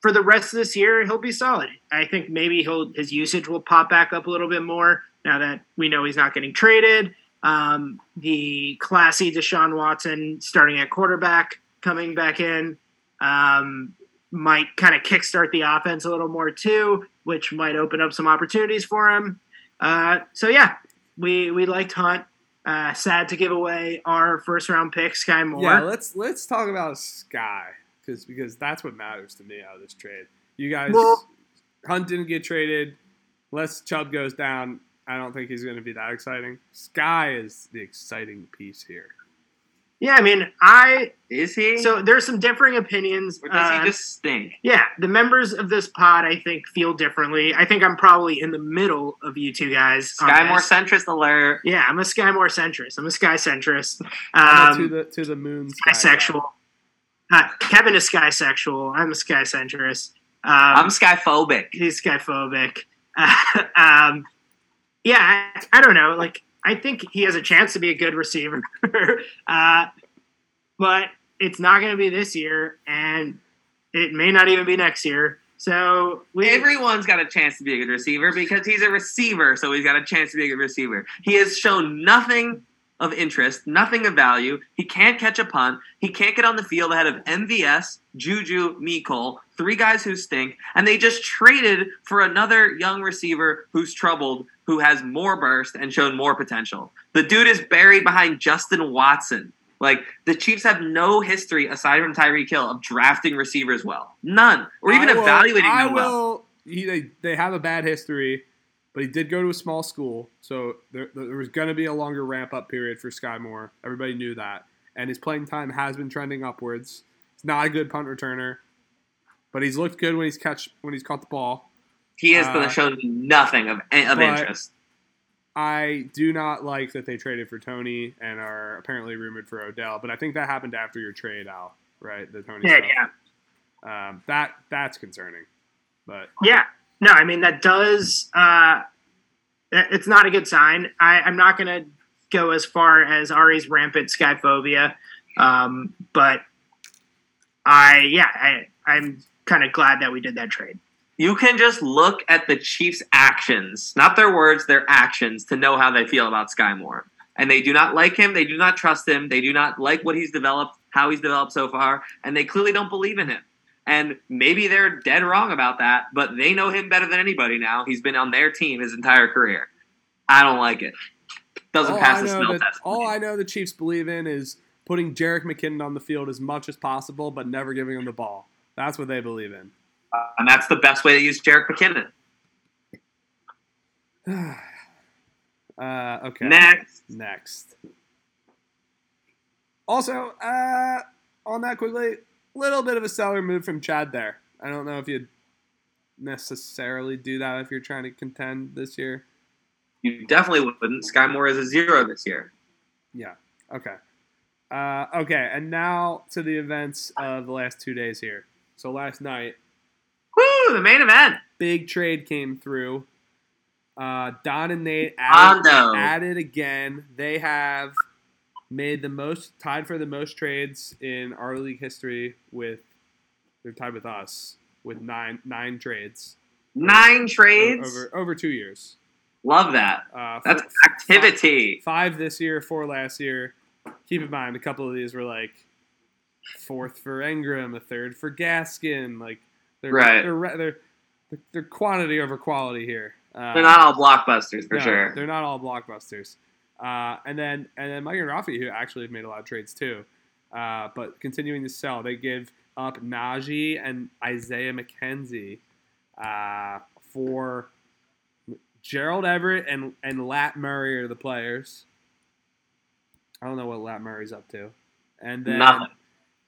for the rest of this year, he'll be solid. I think maybe he'll his usage will pop back up a little bit more now that we know he's not getting traded. Um, the classy Deshaun Watson starting at quarterback coming back in. Um, might kind of kickstart the offense a little more too, which might open up some opportunities for him. Uh, so yeah, we we liked Hunt. Uh, sad to give away our first round pick, Skyy Moore. Yeah, let's let's talk about Sky because because that's what matters to me out of this trade. You guys, well, Hunt didn't get traded. Unless Chubb goes down, I don't think he's going to be that exciting. Sky is the exciting piece here. Yeah, I mean, I is he. So there's some differing opinions. Or does uh, he just stink? Yeah, the members of this pod, I think, feel differently. I think I'm probably in the middle of you two guys. Sky more centrist alert. Yeah, I'm a Sky more centrist. I'm a Sky centrist. Um, to the to the moon. Sky sexual. Uh, Kevin is sky sexual. I'm a sky centrist. Um, I'm skyphobic. He's skyphobic. Uh, (laughs) um, yeah, I, I don't know. Like I think he has a chance to be a good receiver, (laughs) uh, but it's not going to be this year, and it may not even be next year. So we, everyone's got a chance to be a good receiver because he's a receiver, so he's got a chance to be a good receiver. He has shown nothing of interest, nothing of value. He can't catch a punt. He can't get on the field ahead of MVS, Juju, Mecole, three guys who stink, and they just traded for another young receiver who's troubled, who has more burst and shown more potential. The dude is buried behind Justin Watson. Like the Chiefs have no history aside from Tyreek Hill of drafting receivers well, none, or even will, evaluating I them will, well. He, they, they have a bad history but he did go to a small school, so there, there was going to be a longer ramp up period for Skyy Moore. Everybody knew that, and his playing time has been trending upwards. He's not a good punt returner, but he's looked good when he's catch when he's caught the ball. He has uh, shown nothing of of interest. I do not like that they traded for Toney and are apparently rumored for Odell, but I think that happened after your trade, Al. Right, the Toney. Yeah, stuff. yeah, Um, that that's concerning, but yeah. No, I mean that does. Uh, it's not a good sign. I, I'm not going to go as far as Ari's rampant skyphobia, um, but I yeah, I, I'm kind of glad that we did that trade. You can just look at the Chiefs' actions, not their words, their actions, to know how they feel about Skyy Moore. And they do not like him. They do not trust him. They do not like what he's developed, how he's developed so far, and they clearly don't believe in him. And maybe they're dead wrong about that, but they know him better than anybody now. He's been on their team his entire career. I don't like it. Doesn't all pass the smell that- test. all. I know the Chiefs believe in is putting Jerick McKinnon on the field as much as possible, but never giving him the ball. That's what they believe in. and that's the best way to use Jerick McKinnon. (sighs) uh, okay. Next. Next. Also, uh, on that quickly, little bit of a seller move from Chad there. I don't know if you'd necessarily do that if you're trying to contend this year. You definitely wouldn't. Skyy Moore is a zero this year. Yeah. Okay. Uh, okay, and now to the events of the last two days here. So last night, Woo! The main event. big trade came through. Uh, Don and Nate added, added again. They have made the most, tied for the most trades in our league history. With they're tied with us with nine nine trades Nine trades. over over two years. Love that. Uh, That's four- activity. five this year, four last year. Keep in mind, a couple of these were like fourth for Engram, a third for Gaskin. Like they're Right. they're they're, they're, they're quantity over quality here. Uh, They're not all blockbusters for no, sure. They're not all blockbusters. Uh, and then and then Mike and Rafi, who actually have made a lot of trades too, uh, but continuing to sell, they give up Najee and Isaiah McKenzie uh, for Gerald Everett and and Lat Murray are the players. I don't know what Lat Murray's up to, and then Nothing.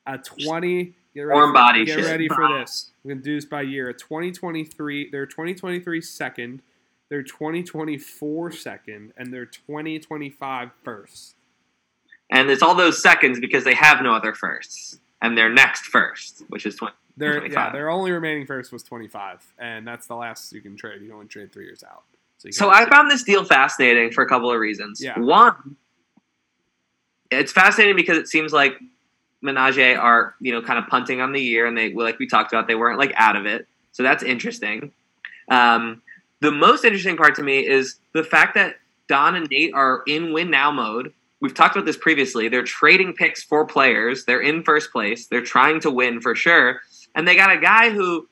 a twenty. Get ready, Warm for, body get ready for (laughs) this. We're gonna do this by year. A 2023, their 2023 second, their 2024 second, and their 2025 first. And it's all those seconds because they have no other firsts. And their next first, which is 20. Their yeah, their only remaining first was 25, and that's the last you can trade. You only trade three years out. So, So I found this deal fascinating for a couple of reasons. Yeah. One, it's fascinating because it seems like Menage are, you know, kind of punting on the year, and they, like we talked about, they weren't like out of it. So that's interesting. Um, the most interesting part to me is the fact that Don and Nate are in win now mode. We've talked about this previously. They're trading picks for players. They're in first place. They're trying to win for sure. And they got a guy who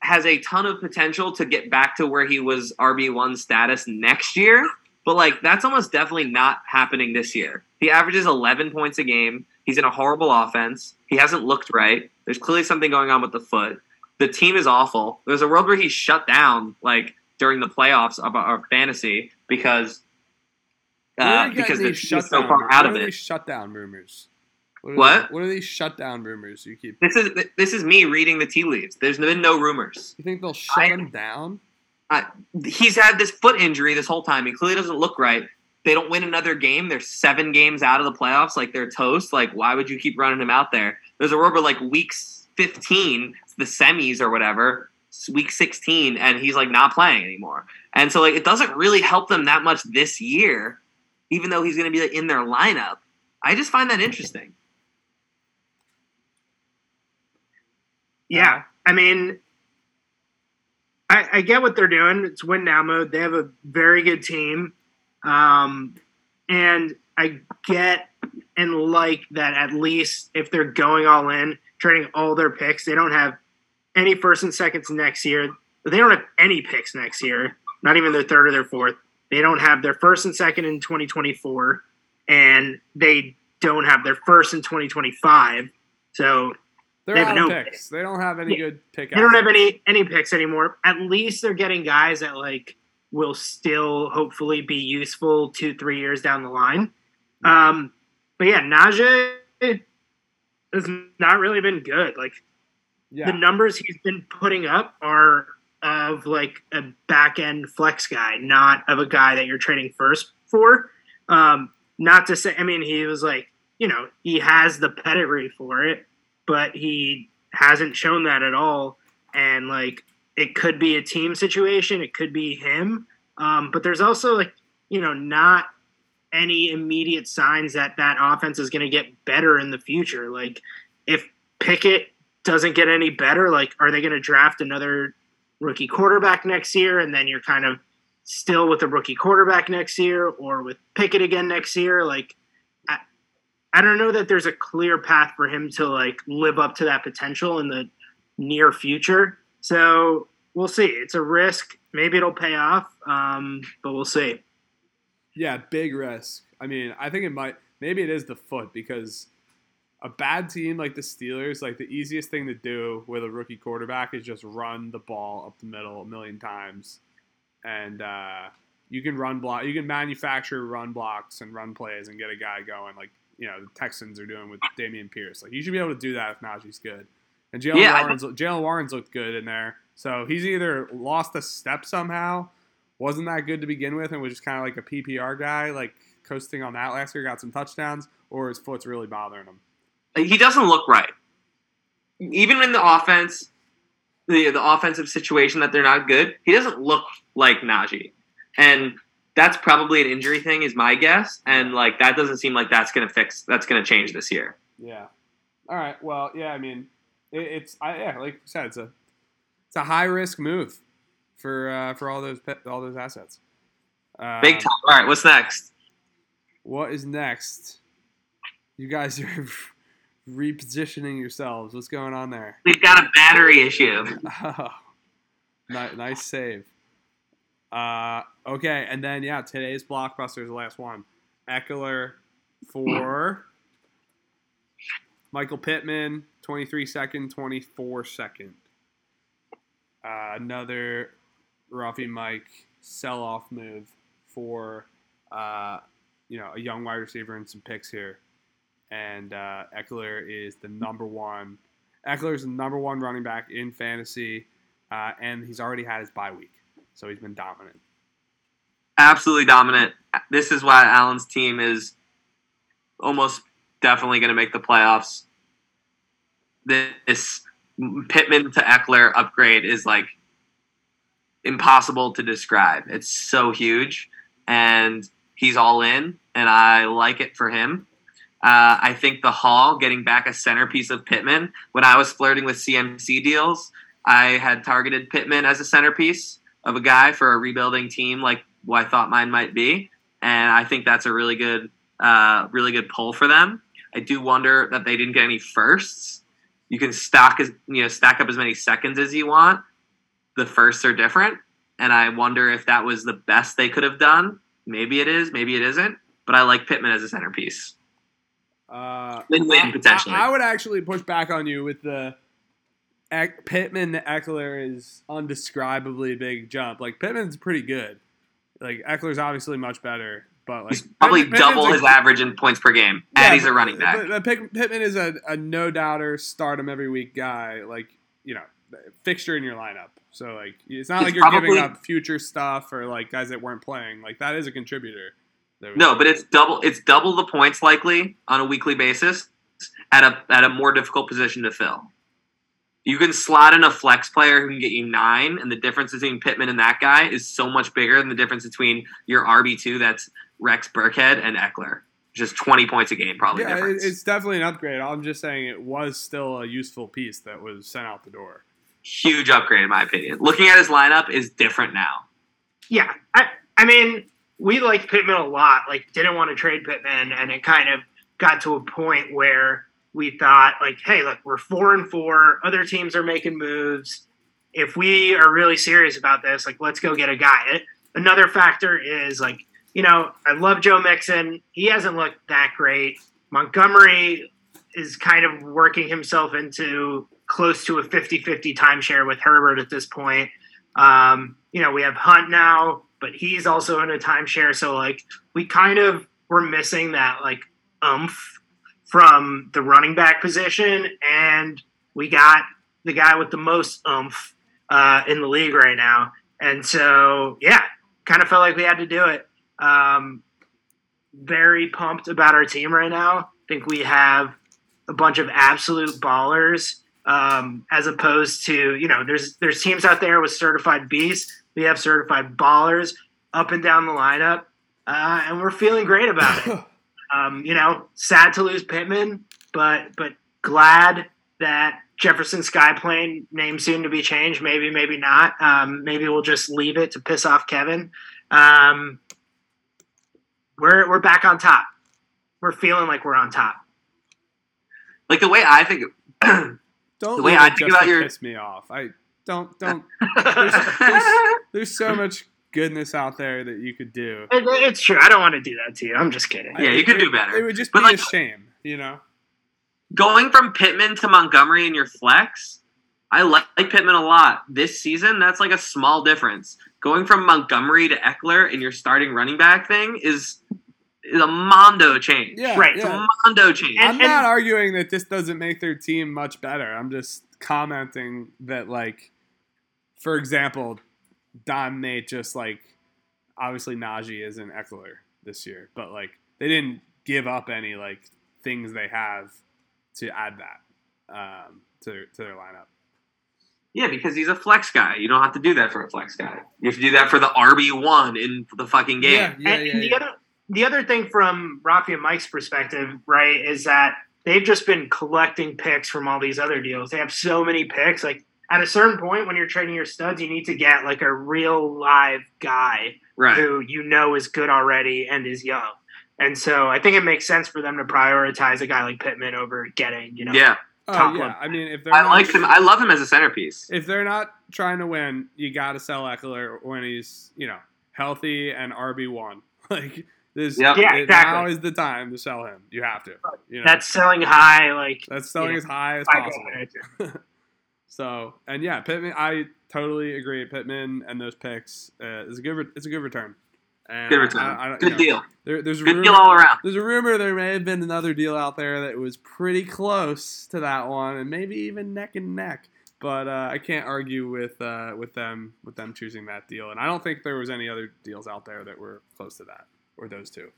has a ton of potential to get back to where he was RB1 status next year. But like that's almost definitely not happening this year. He averages 11 points a game. He's in a horrible offense. He hasn't looked right. There's clearly something going on with the foot. The team is awful. There's a world where he's shut down like during the playoffs of our fantasy because uh, are you getting because the is so shutdown- far out what of are it. These shutdown rumors. What? Are What? These, what are these shutdown rumors you keep? This is this is me reading the tea leaves. There's been no rumors. You think they'll shut I- him down? he's had this foot injury this whole time. He clearly doesn't look right. They don't win another game. They're seven games out of the playoffs. Like they're toast. Like why would you keep running him out there? There's a rubber like weeks 15, the semis or whatever, week 16, and he's like not playing anymore. And so like it doesn't really help them that much this year, even though he's going to be like, in their lineup. I just find that interesting. Yeah, I mean, I, I get what they're doing. It's win now mode. They have a very good team, um, and I get and like that. At least if they're going all in, trading all their picks, they don't have any first and seconds next year. They don't have any picks next year. Not even their third or their fourth. They don't have their first and second in 2024, and they don't have their first in 2025. So They're They have no picks. They don't have any Yeah. good pick. they don't have any any picks anymore. At least they're getting guys that like will still hopefully be useful two three years down the line. Um, but yeah, Najee has not really been good. Like Yeah. the numbers he's been putting up are of like a back end flex guy, not of a guy that you're trading first for. Um, not to say, I mean, he was like, you know, he has the pedigree for it, but he hasn't shown that at all. And like, it could be a team situation, it could be him. Um, but there's also like, you know, not any immediate signs that that offense is going to get better in the future. Like, if Pickett doesn't get any better, like, are they going to draft another rookie quarterback next year? And then you're kind of still with a rookie quarterback next year or with Pickett again next year. Like, I, I don't know that there's a clear path for him to like live up to that potential in the near future. So we'll see. It's a risk. Maybe it'll pay off, um, but we'll see. Yeah, big risk. I mean, I think it might. Maybe it is the foot because a bad team like the Steelers, like the easiest thing to do with a rookie quarterback is just run the ball up the middle a million times and uh, you can run block, you can manufacture run blocks and run plays and get a guy going like you know the Texans are doing with Dameon Pierce. Like you should be able to do that if Najee's good. And Jaylen yeah, Warren's Jaylen Warren's looked good in there, so he's either lost a step somehow, wasn't that good to begin with, and was just kind of like a PPR guy, like coasting on that last year, got some touchdowns, or his foot's really bothering him. He doesn't look right. Even in the offense, the the offensive situation that they're not good, he doesn't look like Najee, and that's probably an injury thing, is my guess. And like that doesn't seem like that's gonna fix, that's gonna change this year. Yeah. All right. Well, yeah. I mean, it, it's I, yeah, like you said, it's a it's a high risk move for uh, for all those all those assets. Um, Big time. All right. What's next? What is next? You guys are (laughs) repositioning yourselves. What's going on there? We've got a battery issue. (laughs) Oh, nice save. Uh, okay, and then yeah, today's blockbuster is the last one. Ekeler for Michael Pittman, 23 second, 24 second. Uh, another Rafi Mike sell off move for uh, you know a young wide receiver and some picks here and uh, Ekeler is the number one. Ekeler is the number one running back in fantasy, uh, and he's already had his bye week, so he's been dominant. Absolutely dominant. This is why Allen's team is almost definitely going to make the playoffs. This Pittman to Ekeler upgrade is like impossible to describe. It's so huge, and he's all in, and I like it for him. Uh, I think the Hall getting back a centerpiece of Pittman. When I was flirting with CMC deals, I had targeted Pittman as a centerpiece of a guy for a rebuilding team like what I thought mine might be, and I think that's a really good, uh, really good pull for them. I do wonder that they didn't get any firsts. You can stack as you know stack up as many seconds as you want. The firsts are different, and I wonder if that was the best they could have done. Maybe it is, maybe it isn't. But I like Pittman as a centerpiece. Uh, win potentially. I, I, would actually push back on you with the Pittman to Ekeler is undescribably big jump. Like Pittman's pretty good. Like Ekeler's obviously much better, but like he's probably double his average in points per game, yeah, and he's a running back. But, but Pittman is a, a no doubter, start him every week guy. Like you know, fixture in your lineup. So like it's not it's like you're probably, giving up future stuff or like guys that weren't playing. Like that is a contributor. No, but it's double. It's double the points likely on a weekly basis at a at a more difficult position to fill. You can slot in a flex player who can get you nine, and the difference between Pittman and that guy is so much bigger than the difference between your RB two that's Rex Burkhead and Ekeler. Just twenty points a game, probably. Yeah, difference. it's definitely an upgrade. I'm just saying it was still a useful piece that was sent out the door. Huge upgrade, in my opinion. Looking at his lineup is different now. Yeah, I I mean we liked Pittman a lot, like didn't want to trade Pittman, and it kind of got to a point where we thought, like, hey, look, we're four and four, other teams are making moves. If we are really serious about this, like, let's go get a guy. Another factor is like, you know, I love Joe Mixon. He hasn't looked that great. Montgomery is kind of working himself into close to a 50 50 timeshare with Herbert at this point. Um, you know, we have Hunt now but he's also in a timeshare. So like we kind of were missing that like umph from the running back position, and we got the guy with the most umph uh, in the league right now. And so, yeah, kind of felt like we had to do it. Um, very pumped about our team right now. I think we have a bunch of absolute ballers, um, as opposed to you know, there's there's teams out there with certified beasts. We have certified ballers up and down the lineup, uh, and we're feeling great about it. (laughs) Um, you know, sad to lose Pittman, but but glad that Jefferson Skyplane name soon to be changed. Maybe, maybe not. Um, maybe we'll just leave it to piss off Kevin. Um, we're we're back on top. We're feeling like we're on top. Like the way I think. (clears throat) Don't The way I it think just about to your- piss me off. I don't (laughs) don't. There's, there's, there's so much goodness out there that you could do. It- it's true. I don't want to do that to you. I'm just kidding. Yeah, you could do better. It would just But, be like- a shame, you know. Going from Pittman to Montgomery in your flex, I like Pittman a lot. This season, that's like a small difference. Going from Montgomery to Ekeler in your starting running back thing is is a mondo change. Yeah, Right. It's a mondo change. I'm not arguing that this doesn't make their team much better. I'm just commenting that, like, for example, Don Nate just like obviously Najee isn't Ekeler this year, but like they didn't give up any like things they have to add that um, to to their lineup. Yeah, because he's a flex guy. You don't have to do that for a flex guy. You have to do that for the RB one in the fucking game. Yeah, yeah, and yeah. and the other the other thing from Rafi and Mike's perspective, right, is that they've just been collecting picks from all these other deals. They have so many picks. Like at a certain point when you're trading your studs, you need to get like a real live guy Right. who you know is good already and is young. And so I think it makes sense for them to prioritize a guy like Pittman over getting, you know, Yeah. Oh top yeah, one. I mean if they're I not, like him. I love him as a centerpiece. if they're not trying to win, you got to sell Ekeler when he's you know healthy and RB one. (laughs) Like this, Yep. Yeah, exactly. now is the time to sell him. You have to. You know, that's selling high. Like that's selling yeah. as high as possible. (laughs) go with it. So and yeah, Pittman. I totally agree. Pittman and those picks uh, is a good. Re- it's a good return. And Good return. I- I don't- Good know, deal. There, there's a Good rumor, deal all around. There's a rumor there may have been another deal out there that was pretty close to that one, and maybe even neck and neck. But uh, I can't argue with uh, with them with them choosing that deal, and I don't think there was any other deals out there that were close to that or those two.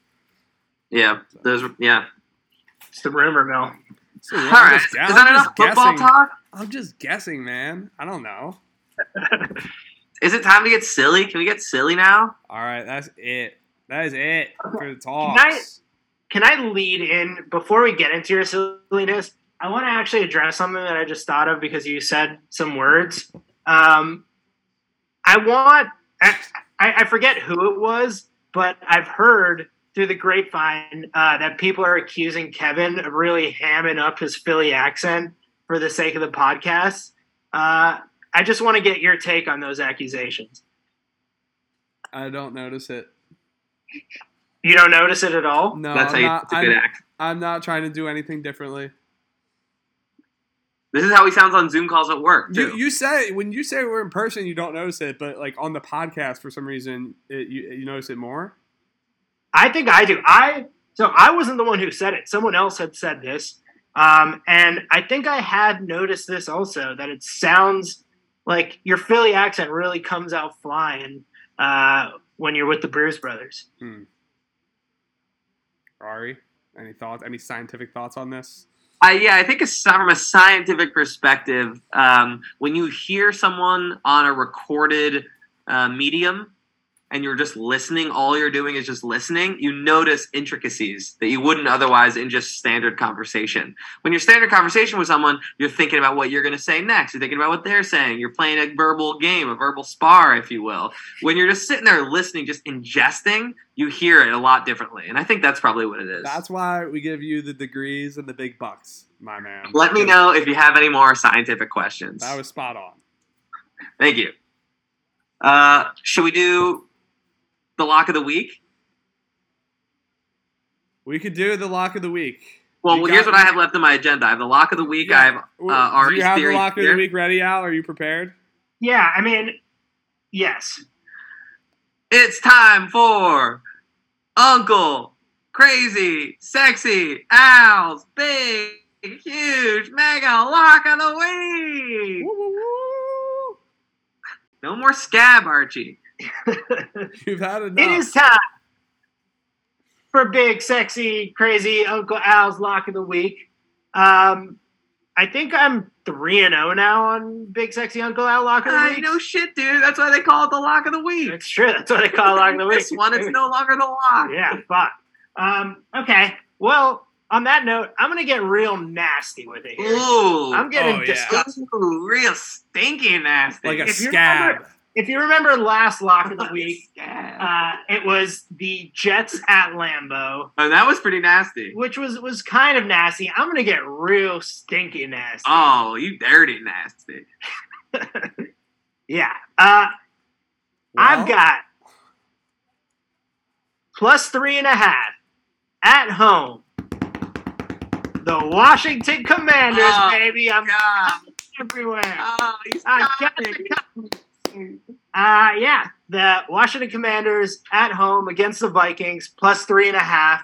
Yeah. Those. Yeah. It's the rumor mill. So, All I'm just- Is I'm that just enough football guessing. talk? I'm just guessing, man. I don't know. (laughs) Is it time to get silly? Can we get silly now? All right, that's it. That is it for the talks. Can I- Can I lead in before we get into your silliness? I want to actually address something that I just thought of because you said some words. Um, I want, I, I forget who it was, but I've heard through the grapevine uh, that people are accusing Kevin of really hamming up his Philly accent for the sake of the podcast. Uh, I just want to get your take on those accusations. I don't notice it. You don't notice it at all? No, That's I'm you. not, It's a good I'm, act. I'm not trying to do anything differently. This is how he sounds on Zoom calls at work too. You, you say when you say we're in person, you don't notice it, but like on the podcast, for some reason, it, you you notice it more. I think I do. I so I wasn't the one who said it. Someone else had said this, um, and I think I had noticed this also that it sounds like your Philly accent really comes out flying uh, when you're with the Bruce Brothers. Ari, any thoughts? Any scientific thoughts on this? I, yeah, I think it's from a scientific perspective, um, when you hear someone on a recorded uh, medium and you're just listening, all you're doing is just listening, you notice intricacies that you wouldn't otherwise in just standard conversation. When you're standard conversation with someone, you're thinking about what you're going to say next. You're thinking about what they're saying. You're playing a verbal game, a verbal spar, if you will. When you're just sitting there listening, just ingesting, you hear it a lot differently. And I think that's probably what it is. That's why we give you the degrees and the big bucks, my man. Let me know if you have any more scientific questions. That was spot on. Thank you. Uh, should we do the lock of the week? We could do the lock of the week. Well, You here's what I have left in my agenda. I have the lock of the week. I have uh, do you have the theory lock of the week ready, Al? Are you prepared? Yeah, I mean, yes. It's time for Uncle Crazy Sexy Al's big, huge, mega lock of the week. Woo, woo, woo. No more scab, Archie. (laughs) You've had enough. It is time for big, sexy, crazy Uncle Al's lock of the week. Um, I think I'm three and zero now on big, sexy Uncle Al lock of the I week. know shit, dude. That's why they call it the lock of the week. It's true. That's what they call it lock of the (laughs) week. This one, it's no longer the lock. yeah, fuck. Um, okay. Well, on that note, I'm gonna get real nasty with it here. Ooh. I'm getting Oh, yeah. disgusting. Ooh, real stinky nasty. like a if you scab. remember- If you remember last lock of the week, uh, it was the Jets at Lambeau. and that was pretty nasty. which was was kind of nasty. I'm gonna get real stinky nasty. Oh, you dirty nasty. (laughs) yeah. Uh, I've got plus three and a half at home. The Washington Commanders, Oh, baby. I'm God. everywhere. Oh, he's I got coming. the Uh, yeah, the Washington Commanders at home against the Vikings, plus three and a half.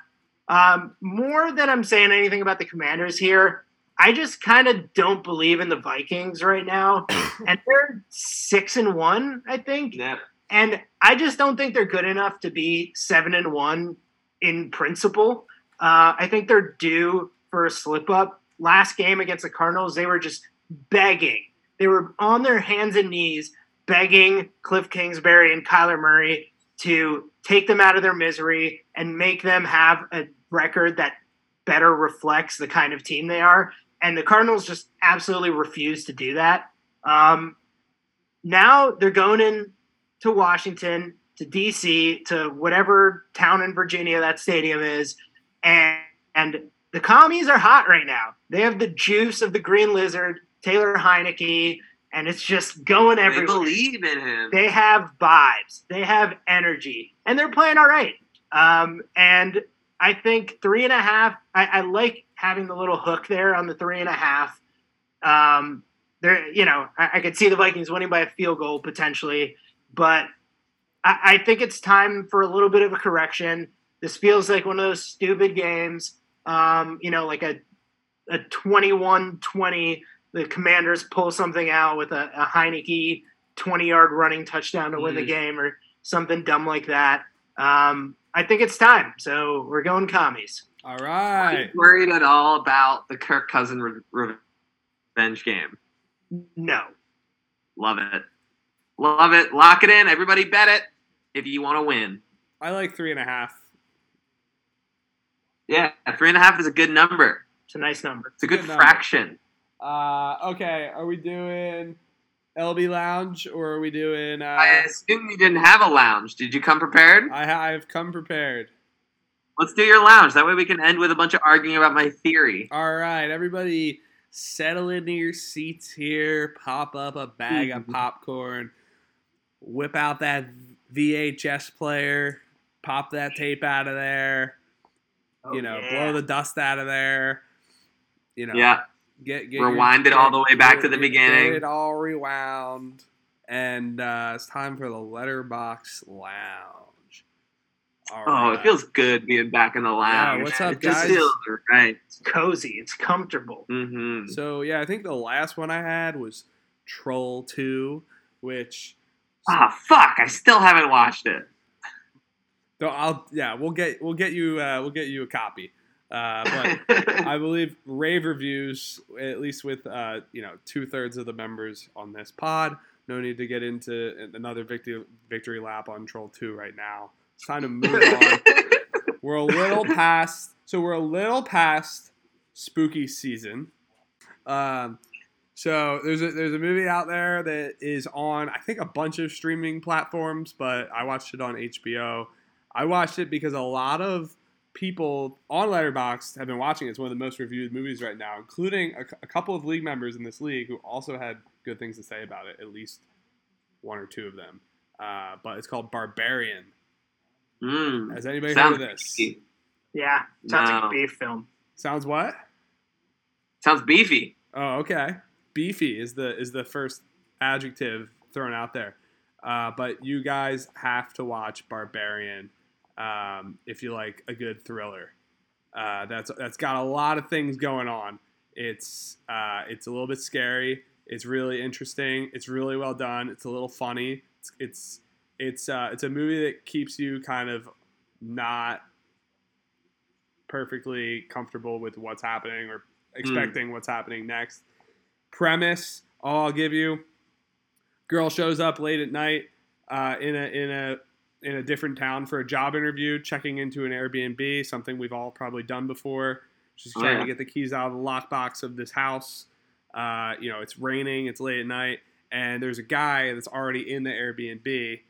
Um, more than I'm saying anything about the Commanders here, I just kind of don't believe in the Vikings right now, (coughs) and they're six and one, I think, Yep. and I just don't think they're good enough to be seven and one in principle. Uh, I think they're due for a slip up. Last game against the Cardinals, they were just begging. They were on their hands and knees begging Cliff Kingsbury and Kyler Murray to take them out of their misery and make them have a record that better reflects the kind of team they are. And the Cardinals just absolutely refuse to do that. Um, now they're going in to Washington, to DC, to whatever town in Virginia that stadium is, and and the commies are hot right now. They have the juice of the Green Lizard, Taylor Heinicke, and it's just going They everywhere. believe in him. They have vibes, they have energy, and they're playing all right. Um, and I think three and a half. I, I like having the little hook there on the three and a half. Um, there, you know, I, I could see the Vikings winning by a field goal potentially, but I, I think it's time for a little bit of a correction. This feels like one of those stupid games. Um, you know, like a a 21-20, the Commanders pull something out with a, a Heinicke 20 yard running touchdown to win the Mm. game or something dumb like that. Um, I think it's time. So we're going commies. All Are right. you worried at all about the Kirk Cousin re- revenge game? No. Love it. Love it. Lock it in. Everybody bet it if you want to win. I like three and a half. Yeah, three and a half is a good number. It's a nice number. It's a good Good number. fraction. Uh, okay, are we doing LB Lounge or are we doing? Uh, I assume you didn't have a lounge. Did you come prepared? I I've come prepared. Let's do your lounge. That way we can end with a bunch of arguing about my theory. All right, everybody, settle into your seats here. Pop up a bag of Mhm. (laughs) popcorn. Whip out that VHS player. Pop that tape out of there. you Oh, know, yeah. blow the dust out of there. You know, Yeah. Get, get Rewind your, it all the way back get- to the get- beginning. Get it all rewound, and uh, it's time for the Letterbox Lounge. All Oh, right. it feels good being back in the lounge. what's up, it just guys? feels right. It's cozy. It's comfortable. hmm So yeah, I think the last one I had was Troll Two, which Ah, fuck! I still haven't watched it. so I'll yeah we'll get we'll get you uh, we'll get you a copy. Uh, (laughs) but I believe rave reviews, at least with uh, you know two thirds of the members on this pod. No need to get into another victory victory lap on Troll Two right now. It's time to move on. (laughs) We're a little past, so we're a little past spooky season. Um, so there's a there's a movie out there that is on I think a bunch of streaming platforms, but I watched it on HBO. I watched it because a lot of people on Letterboxd have been watching. It's one of the most reviewed movies right now, including a, a couple of league members in this league who also had good things to say about it. At least one or two of them. Uh, but it's called Barbarian. Mm. Has anybody Sounds heard of this? beefy. Yeah. Sounds like a beef film. Sounds what? Sounds beefy. Oh, okay. Beefy is the is the first adjective thrown out there. Uh, but you guys have to watch Barbarian um, if you like a good thriller. Uh, that's that's got a lot of things going on. It's uh, it's a little bit scary. It's really interesting. It's really well done. It's a little funny. It's it's it's, uh, it's a movie that keeps you kind of not perfectly comfortable with what's happening or expecting what's happening next. Premise, all I'll give you: girl shows up late at night uh, in a in a in a different town for a job interview, checking into an Airbnb, something we've all probably done before. She's Oh, trying yeah. to get the keys out of the lockbox of this house. Uh, you know, it's raining, it's late at night, and there's a guy that's already in the Airbnb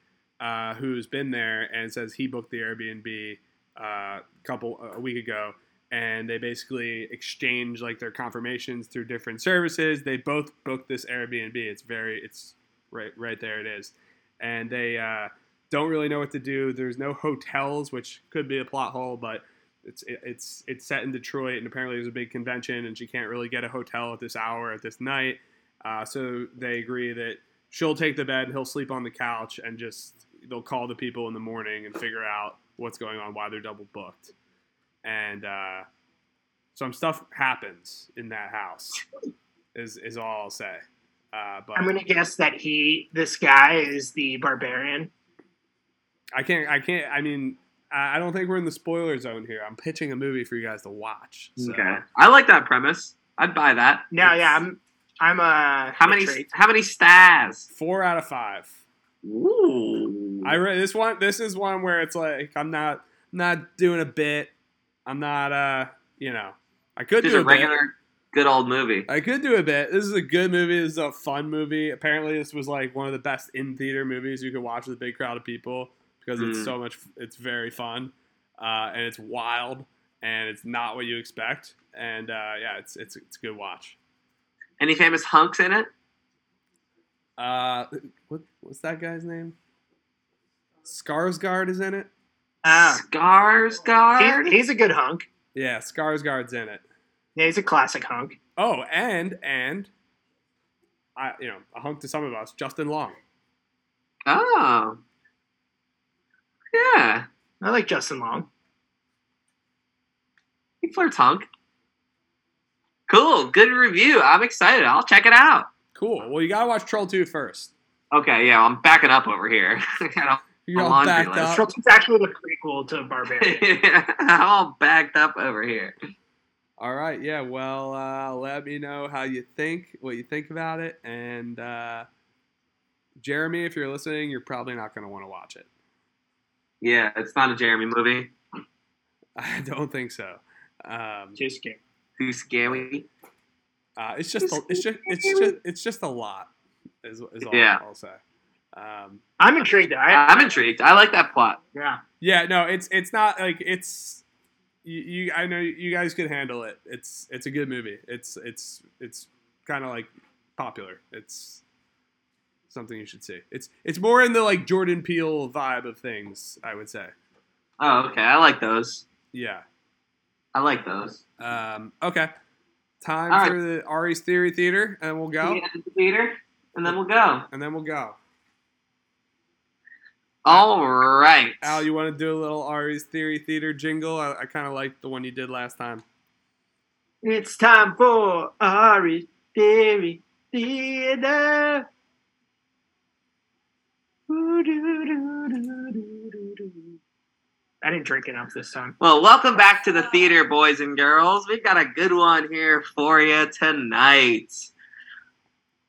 uh, who's been there and says he booked the Airbnb uh, a couple a week ago, and they basically exchange like their confirmations through different services. They both booked this Airbnb. It's very it's right right there it is, and they uh, don't really know what to do. There's no hotels, which could be a plot hole, but it's it, it's it's set in Detroit, and apparently there's a big convention, and she can't really get a hotel at this hour at this night. Uh, so they agree that she'll take the bed, he'll sleep on the couch, and just they'll call the people in the morning and figure out what's going on, why they're double booked, and uh, some stuff happens in that house. Is is all I'll say. Uh, but I'm gonna guess that he, this guy, is the barbarian. I can't. I can't. I mean, I I don't think we're in the spoiler zone here. I'm pitching a movie for you guys to watch. So. Okay, I like that premise. I'd buy that. No, It's- yeah, I'm. I'm uh How many? intrigued. How many stars? Four out of five. Ooh. I read this one. This is one where it's like I'm not not doing a bit. I'm not. Uh, you know, I could Just do a a bit. regular, good old movie. I could do a bit. This is a good movie. This is a fun movie. Apparently, this was like one of the best in theater movies you could watch with a big crowd of people because it's Mm. so much. It's very fun, uh, and it's wild, and it's not what you expect. And uh, yeah, it's it's it's a good watch. Any famous hunks in it? Uh, what what's that guy's name? Skarsgård is in it. Ah, Skarsgård. he's, he's a good hunk. Yeah, Skarsgård's in it. Yeah, he's a classic hunk. Oh, and and I you know a hunk to some of us, Justin Long. Oh. Yeah. I like Justin Long. He flirts hunk. Cool. Good review. I'm excited. I'll check it out. Cool. Well, you gotta watch Troll 2 first. Okay, yeah, I'm backing up over here. (laughs) I'm You're A all backed list. up. It's actually the prequel to Barbarian. (laughs) I'm all backed up over here. All right, yeah. Well, uh, let me know how you think, what you think about it, and uh, Jeremy, if you're listening, you're probably not going to want to watch it. Yeah, it's not a Jeremy movie. (laughs) I don't think so. Um, Too scary. Too scary. uh, it's just, a, it's just, it's just, it's just a lot. Is, is all Yeah. I'll say. Um, I'm intrigued. I, I'm intrigued. I like that plot. Yeah. yeah, no, it's, it's not like it's. You, you, I know you guys could handle it. It's, it's a good movie. It's, it's, it's kind of like popular. It's something you should see. It's, it's more in the like Jordan Peele vibe of things. I would say. Oh, okay. I like those. Yeah. I like those. Um, okay. Time All right. for the Ari's Theory Theater, and we'll go. See you at the theater, and then we'll go. And then we'll go. All right. Al, you want to do a little Ari's Theory Theater jingle? I, I kind of like the one you did last time. It's time for Ari Theory Theater. I didn't drink enough this time. Well, welcome back to the theater, boys and girls. We've got a good one here for you tonight.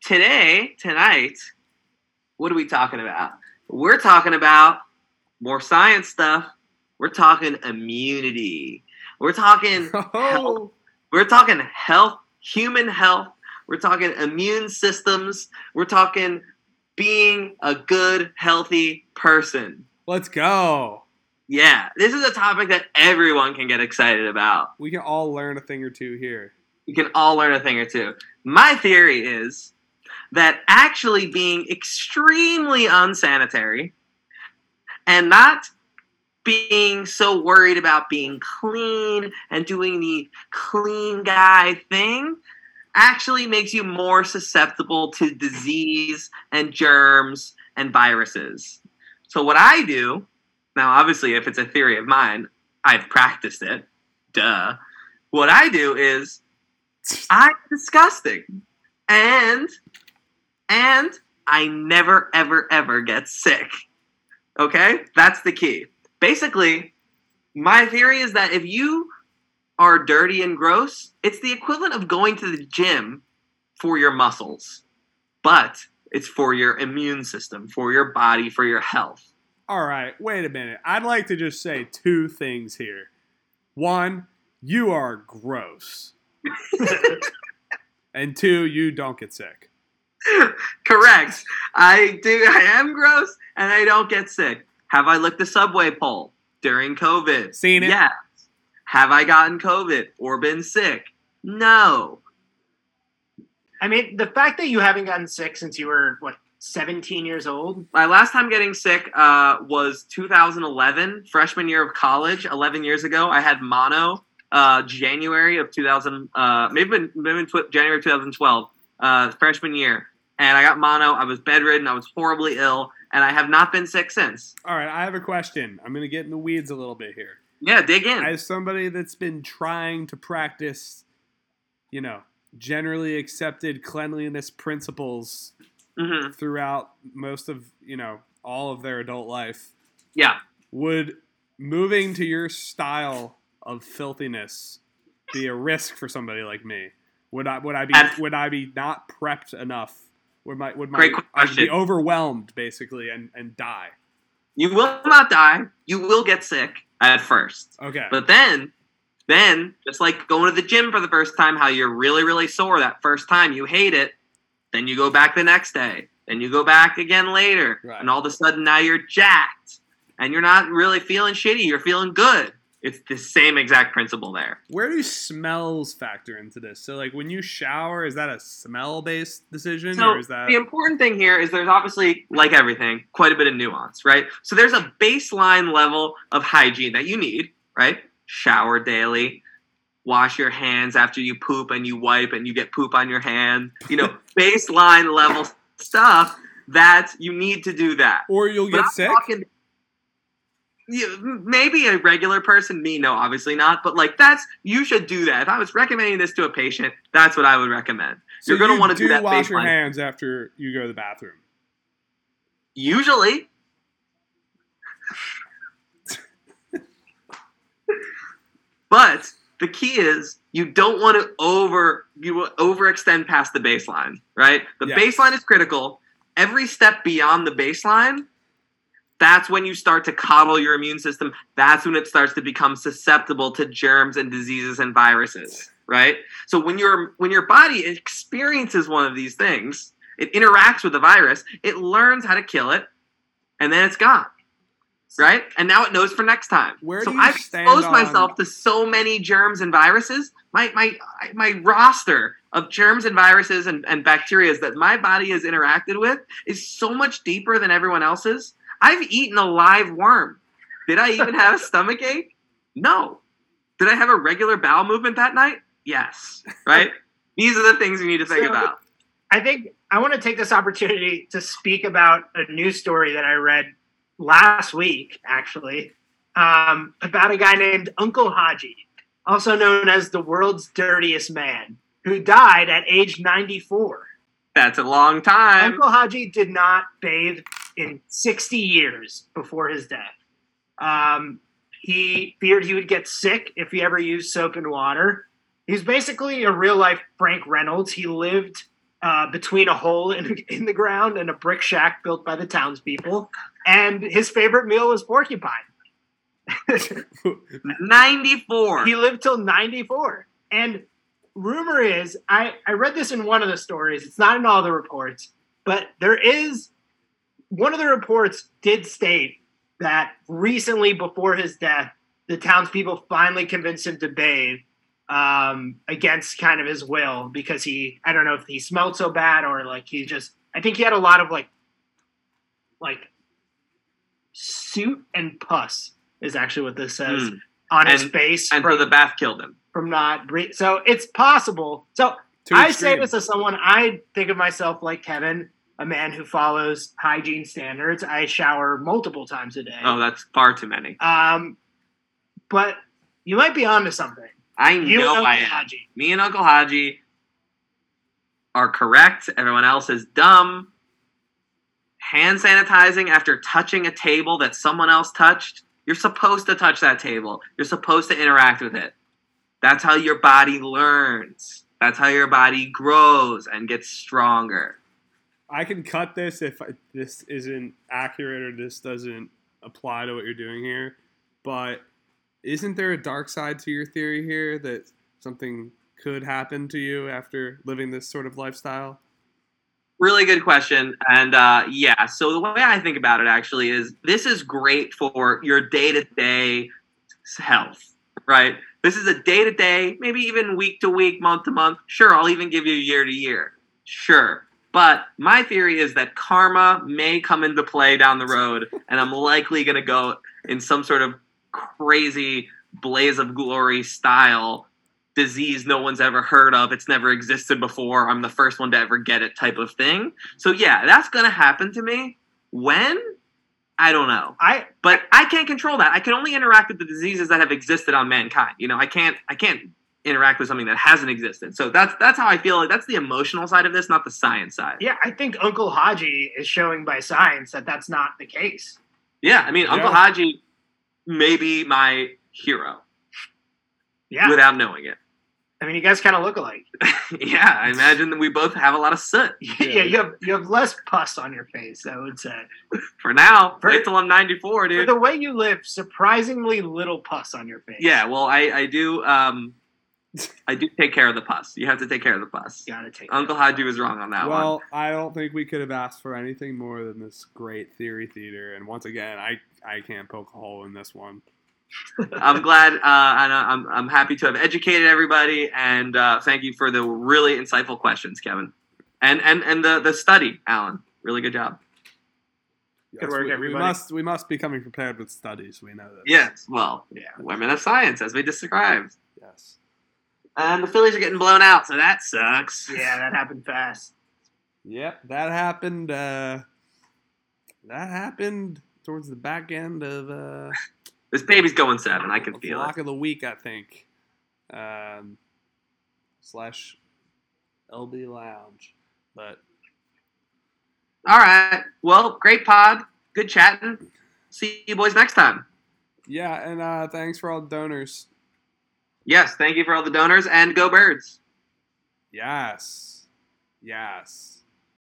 Today, tonight, what are we talking about? We're talking about more science stuff. We're talking immunity. We're talking (laughs) Oh, we're talking health, human health. We're talking immune systems. We're talking being a good, healthy person. let's go. Yeah, this is a topic that everyone can get excited about. We can all learn a thing or two here. You can all learn a thing or two. My theory is that actually being extremely unsanitary and not being so worried about being clean and doing the clean guy thing actually makes you more susceptible to disease and germs and viruses. So, what I do now, obviously, if it's a theory of mine, I've practiced it. Duh. What I do is I'm disgusting. and and I never ever ever get sick. Okay? That's the key. Basically, my theory is that if you are dirty and gross, it's the equivalent of going to the gym for your muscles. But it's for your immune system, for your body, for your health. All right, wait a minute. I'd like to just say two things here. One, you are gross. (laughs) and two, you don't get sick. Correct. I do. I am gross, and I don't get sick. Have I licked the subway pole during COVID? Seen it? Yes. Have I gotten COVID or been sick? No. I mean, the fact that you haven't gotten sick since you were what 17 years old. My last time getting sick uh, was 2011, freshman year of college. 11 years ago, I had mono. Uh, January of 2000, uh, maybe maybe tw- January of 2012, uh, freshman year, and I got mono. I was bedridden. I was horribly ill, and I have not been sick since. All right, I have a question. I'm going to get in the weeds a little bit here. Yeah, dig in. As somebody that's been trying to practice, you know, generally accepted cleanliness principles hmm throughout most of, you know, all of their adult life, Yeah. would moving to your style of filthiness be a risk for somebody like me? Would I would I be would I be not prepped enough? Would my would my Great I'd be overwhelmed basically and and die? You will not die. You will get sick at first. Okay. But then, then, just like going to the gym for the first time, how you're really, really sore that first time, you hate it. Then you go back the next day. Then you go back again later. Right. And all of a sudden now you're jacked. And you're not really feeling shitty. You're feeling good. It's the same exact principle there. Where do smells factor into this? So, like, when you shower, is that a smell-based decision, So or is that the important thing here is there's obviously, like everything, quite a bit of nuance, right? So there's a baseline level of hygiene that you need, right? Shower daily, wash your hands after you poop and you wipe and you get poop on your hand. You know, (laughs) baseline level stuff that you need to do that. or you'll But get I'm sick? Maybe a regular person, me, no, obviously not. But like that's you should do that. If I was recommending this to a patient, that's what I would recommend. So You're gonna you want to do that wash your hands after you go to the bathroom. Usually. but the key is you don't want to over you overextend past the baseline, right? The Yes. baseline is critical. Every step beyond the baseline, that's when you start to coddle your immune system. That's when it starts to become susceptible to germs and diseases and viruses, right? So when your when your body experiences one of these things, it interacts with the virus, it learns how to kill it, and then it's gone. Right? And now it knows for next time. Where so I've exposed on- myself to so many germs and viruses. My my my roster of germs and viruses and, and bacteria that my body has interacted with is so much deeper than everyone else's. I've eaten a live worm. Did I even have a stomach ache? No. Did I have a regular bowel movement that night? Yes. Right? These are the things you need to think So- about. I think I want to take this opportunity to speak about a news story that I read last week, actually, um, about a guy named Uncle Haji, also known as the world's dirtiest man, who died at age 94. That's a long time. Uncle Haji did not bathe in 60 years before his death. Um, he feared he would get sick if he ever used soap and water. He's basically a real life Frank Reynolds. He lived uh, between a hole in, (laughs) in the ground and a brick shack built by the townspeople. And his favorite meal was porcupine. (laughs) 94. He lived till 94. And rumor is, I, I read this in one of the stories. It's not in all the reports, but there is one of the reports did state that recently before his death, the townspeople finally convinced him to bathe um, against kind of his will because he, I don't know if he smelled so bad or like he just, I think he had a lot of like, like suit and pus is actually what this says Mm. on his face And from, the bath killed him. from not breathing. So it's possible. So Too I say this as someone I think of myself like Kevin, a man who follows hygiene standards. I shower multiple times a day. Oh, that's far too many. Um, but you might be onto something. I You know I am. Haji. Me and Uncle Haji, are correct. Everyone else is dumb. Hand sanitizing after touching a table that someone else touched. You're supposed to touch that table. You're supposed to interact with it. That's how your body learns. That's how your body grows and gets stronger. I can cut this if I, this isn't accurate or this doesn't apply to what you're doing here. But isn't there a dark side to your theory here that something could happen to you after living this sort of lifestyle? Really good question. And uh, yeah, so the way I think about it actually is this is great for your day to day health, right? This is a day to day, maybe even week to week, month to month. Sure, I'll even give you year to year. Sure. But my theory is that karma may come into play down the road, and I'm likely going to go in some sort of crazy blaze of glory style disease no one's ever heard of. It's never existed before. I'm the first one to ever get it type of thing. So yeah, that's going to happen to me. When? I don't know. I But I can't control that. I can only interact with the diseases that have existed on mankind. You know, I can't I can't interact with something that hasn't existed. So that's that's how I feel like that's the emotional side of this, not the science side. yeah, I think Uncle Haji is showing by science that that's not the case. Yeah, I mean, Uncle Yeah. Haji may be my hero Yeah, without knowing it. I mean, you guys kind of look alike. (laughs) yeah, I imagine that we both have a lot of soot. (laughs) yeah, you have you have less pus on your face. I would say. For now, For- wait till I'm 94, For dude. the way you live, surprisingly little pus on your face. Yeah, well, I, I do um, I do take care of the pus. You have to take care of the pus. you gotta take. Uncle Haji was wrong on that one. Well, I don't think we could have asked for anything more than this great theory theater. And once again, I, I can't poke a hole in this one. I'm glad, uh, and I'm, I'm happy to have educated everybody, and uh, thank you for the really insightful questions, Kevin, and and and the the study, Alan. Really good job. Good work, we, we must we must be coming prepared with studies. We know this. Yes, well, Yeah. women of science, as we described, Yes. And the Phillies are getting blown out, so that sucks. Yeah, that happened fast. Yep, that happened. Uh, that happened towards the back end of uh, (laughs) This baby's going seven. I can of feel Lock it. of the week, I think. Um, slash LB Lounge, but All right. Well, great pod. Good chatting. See you boys next time. yeah, and uh, thanks for all the donors. Yes, thank you for all the donors and go birds. Yes, yes.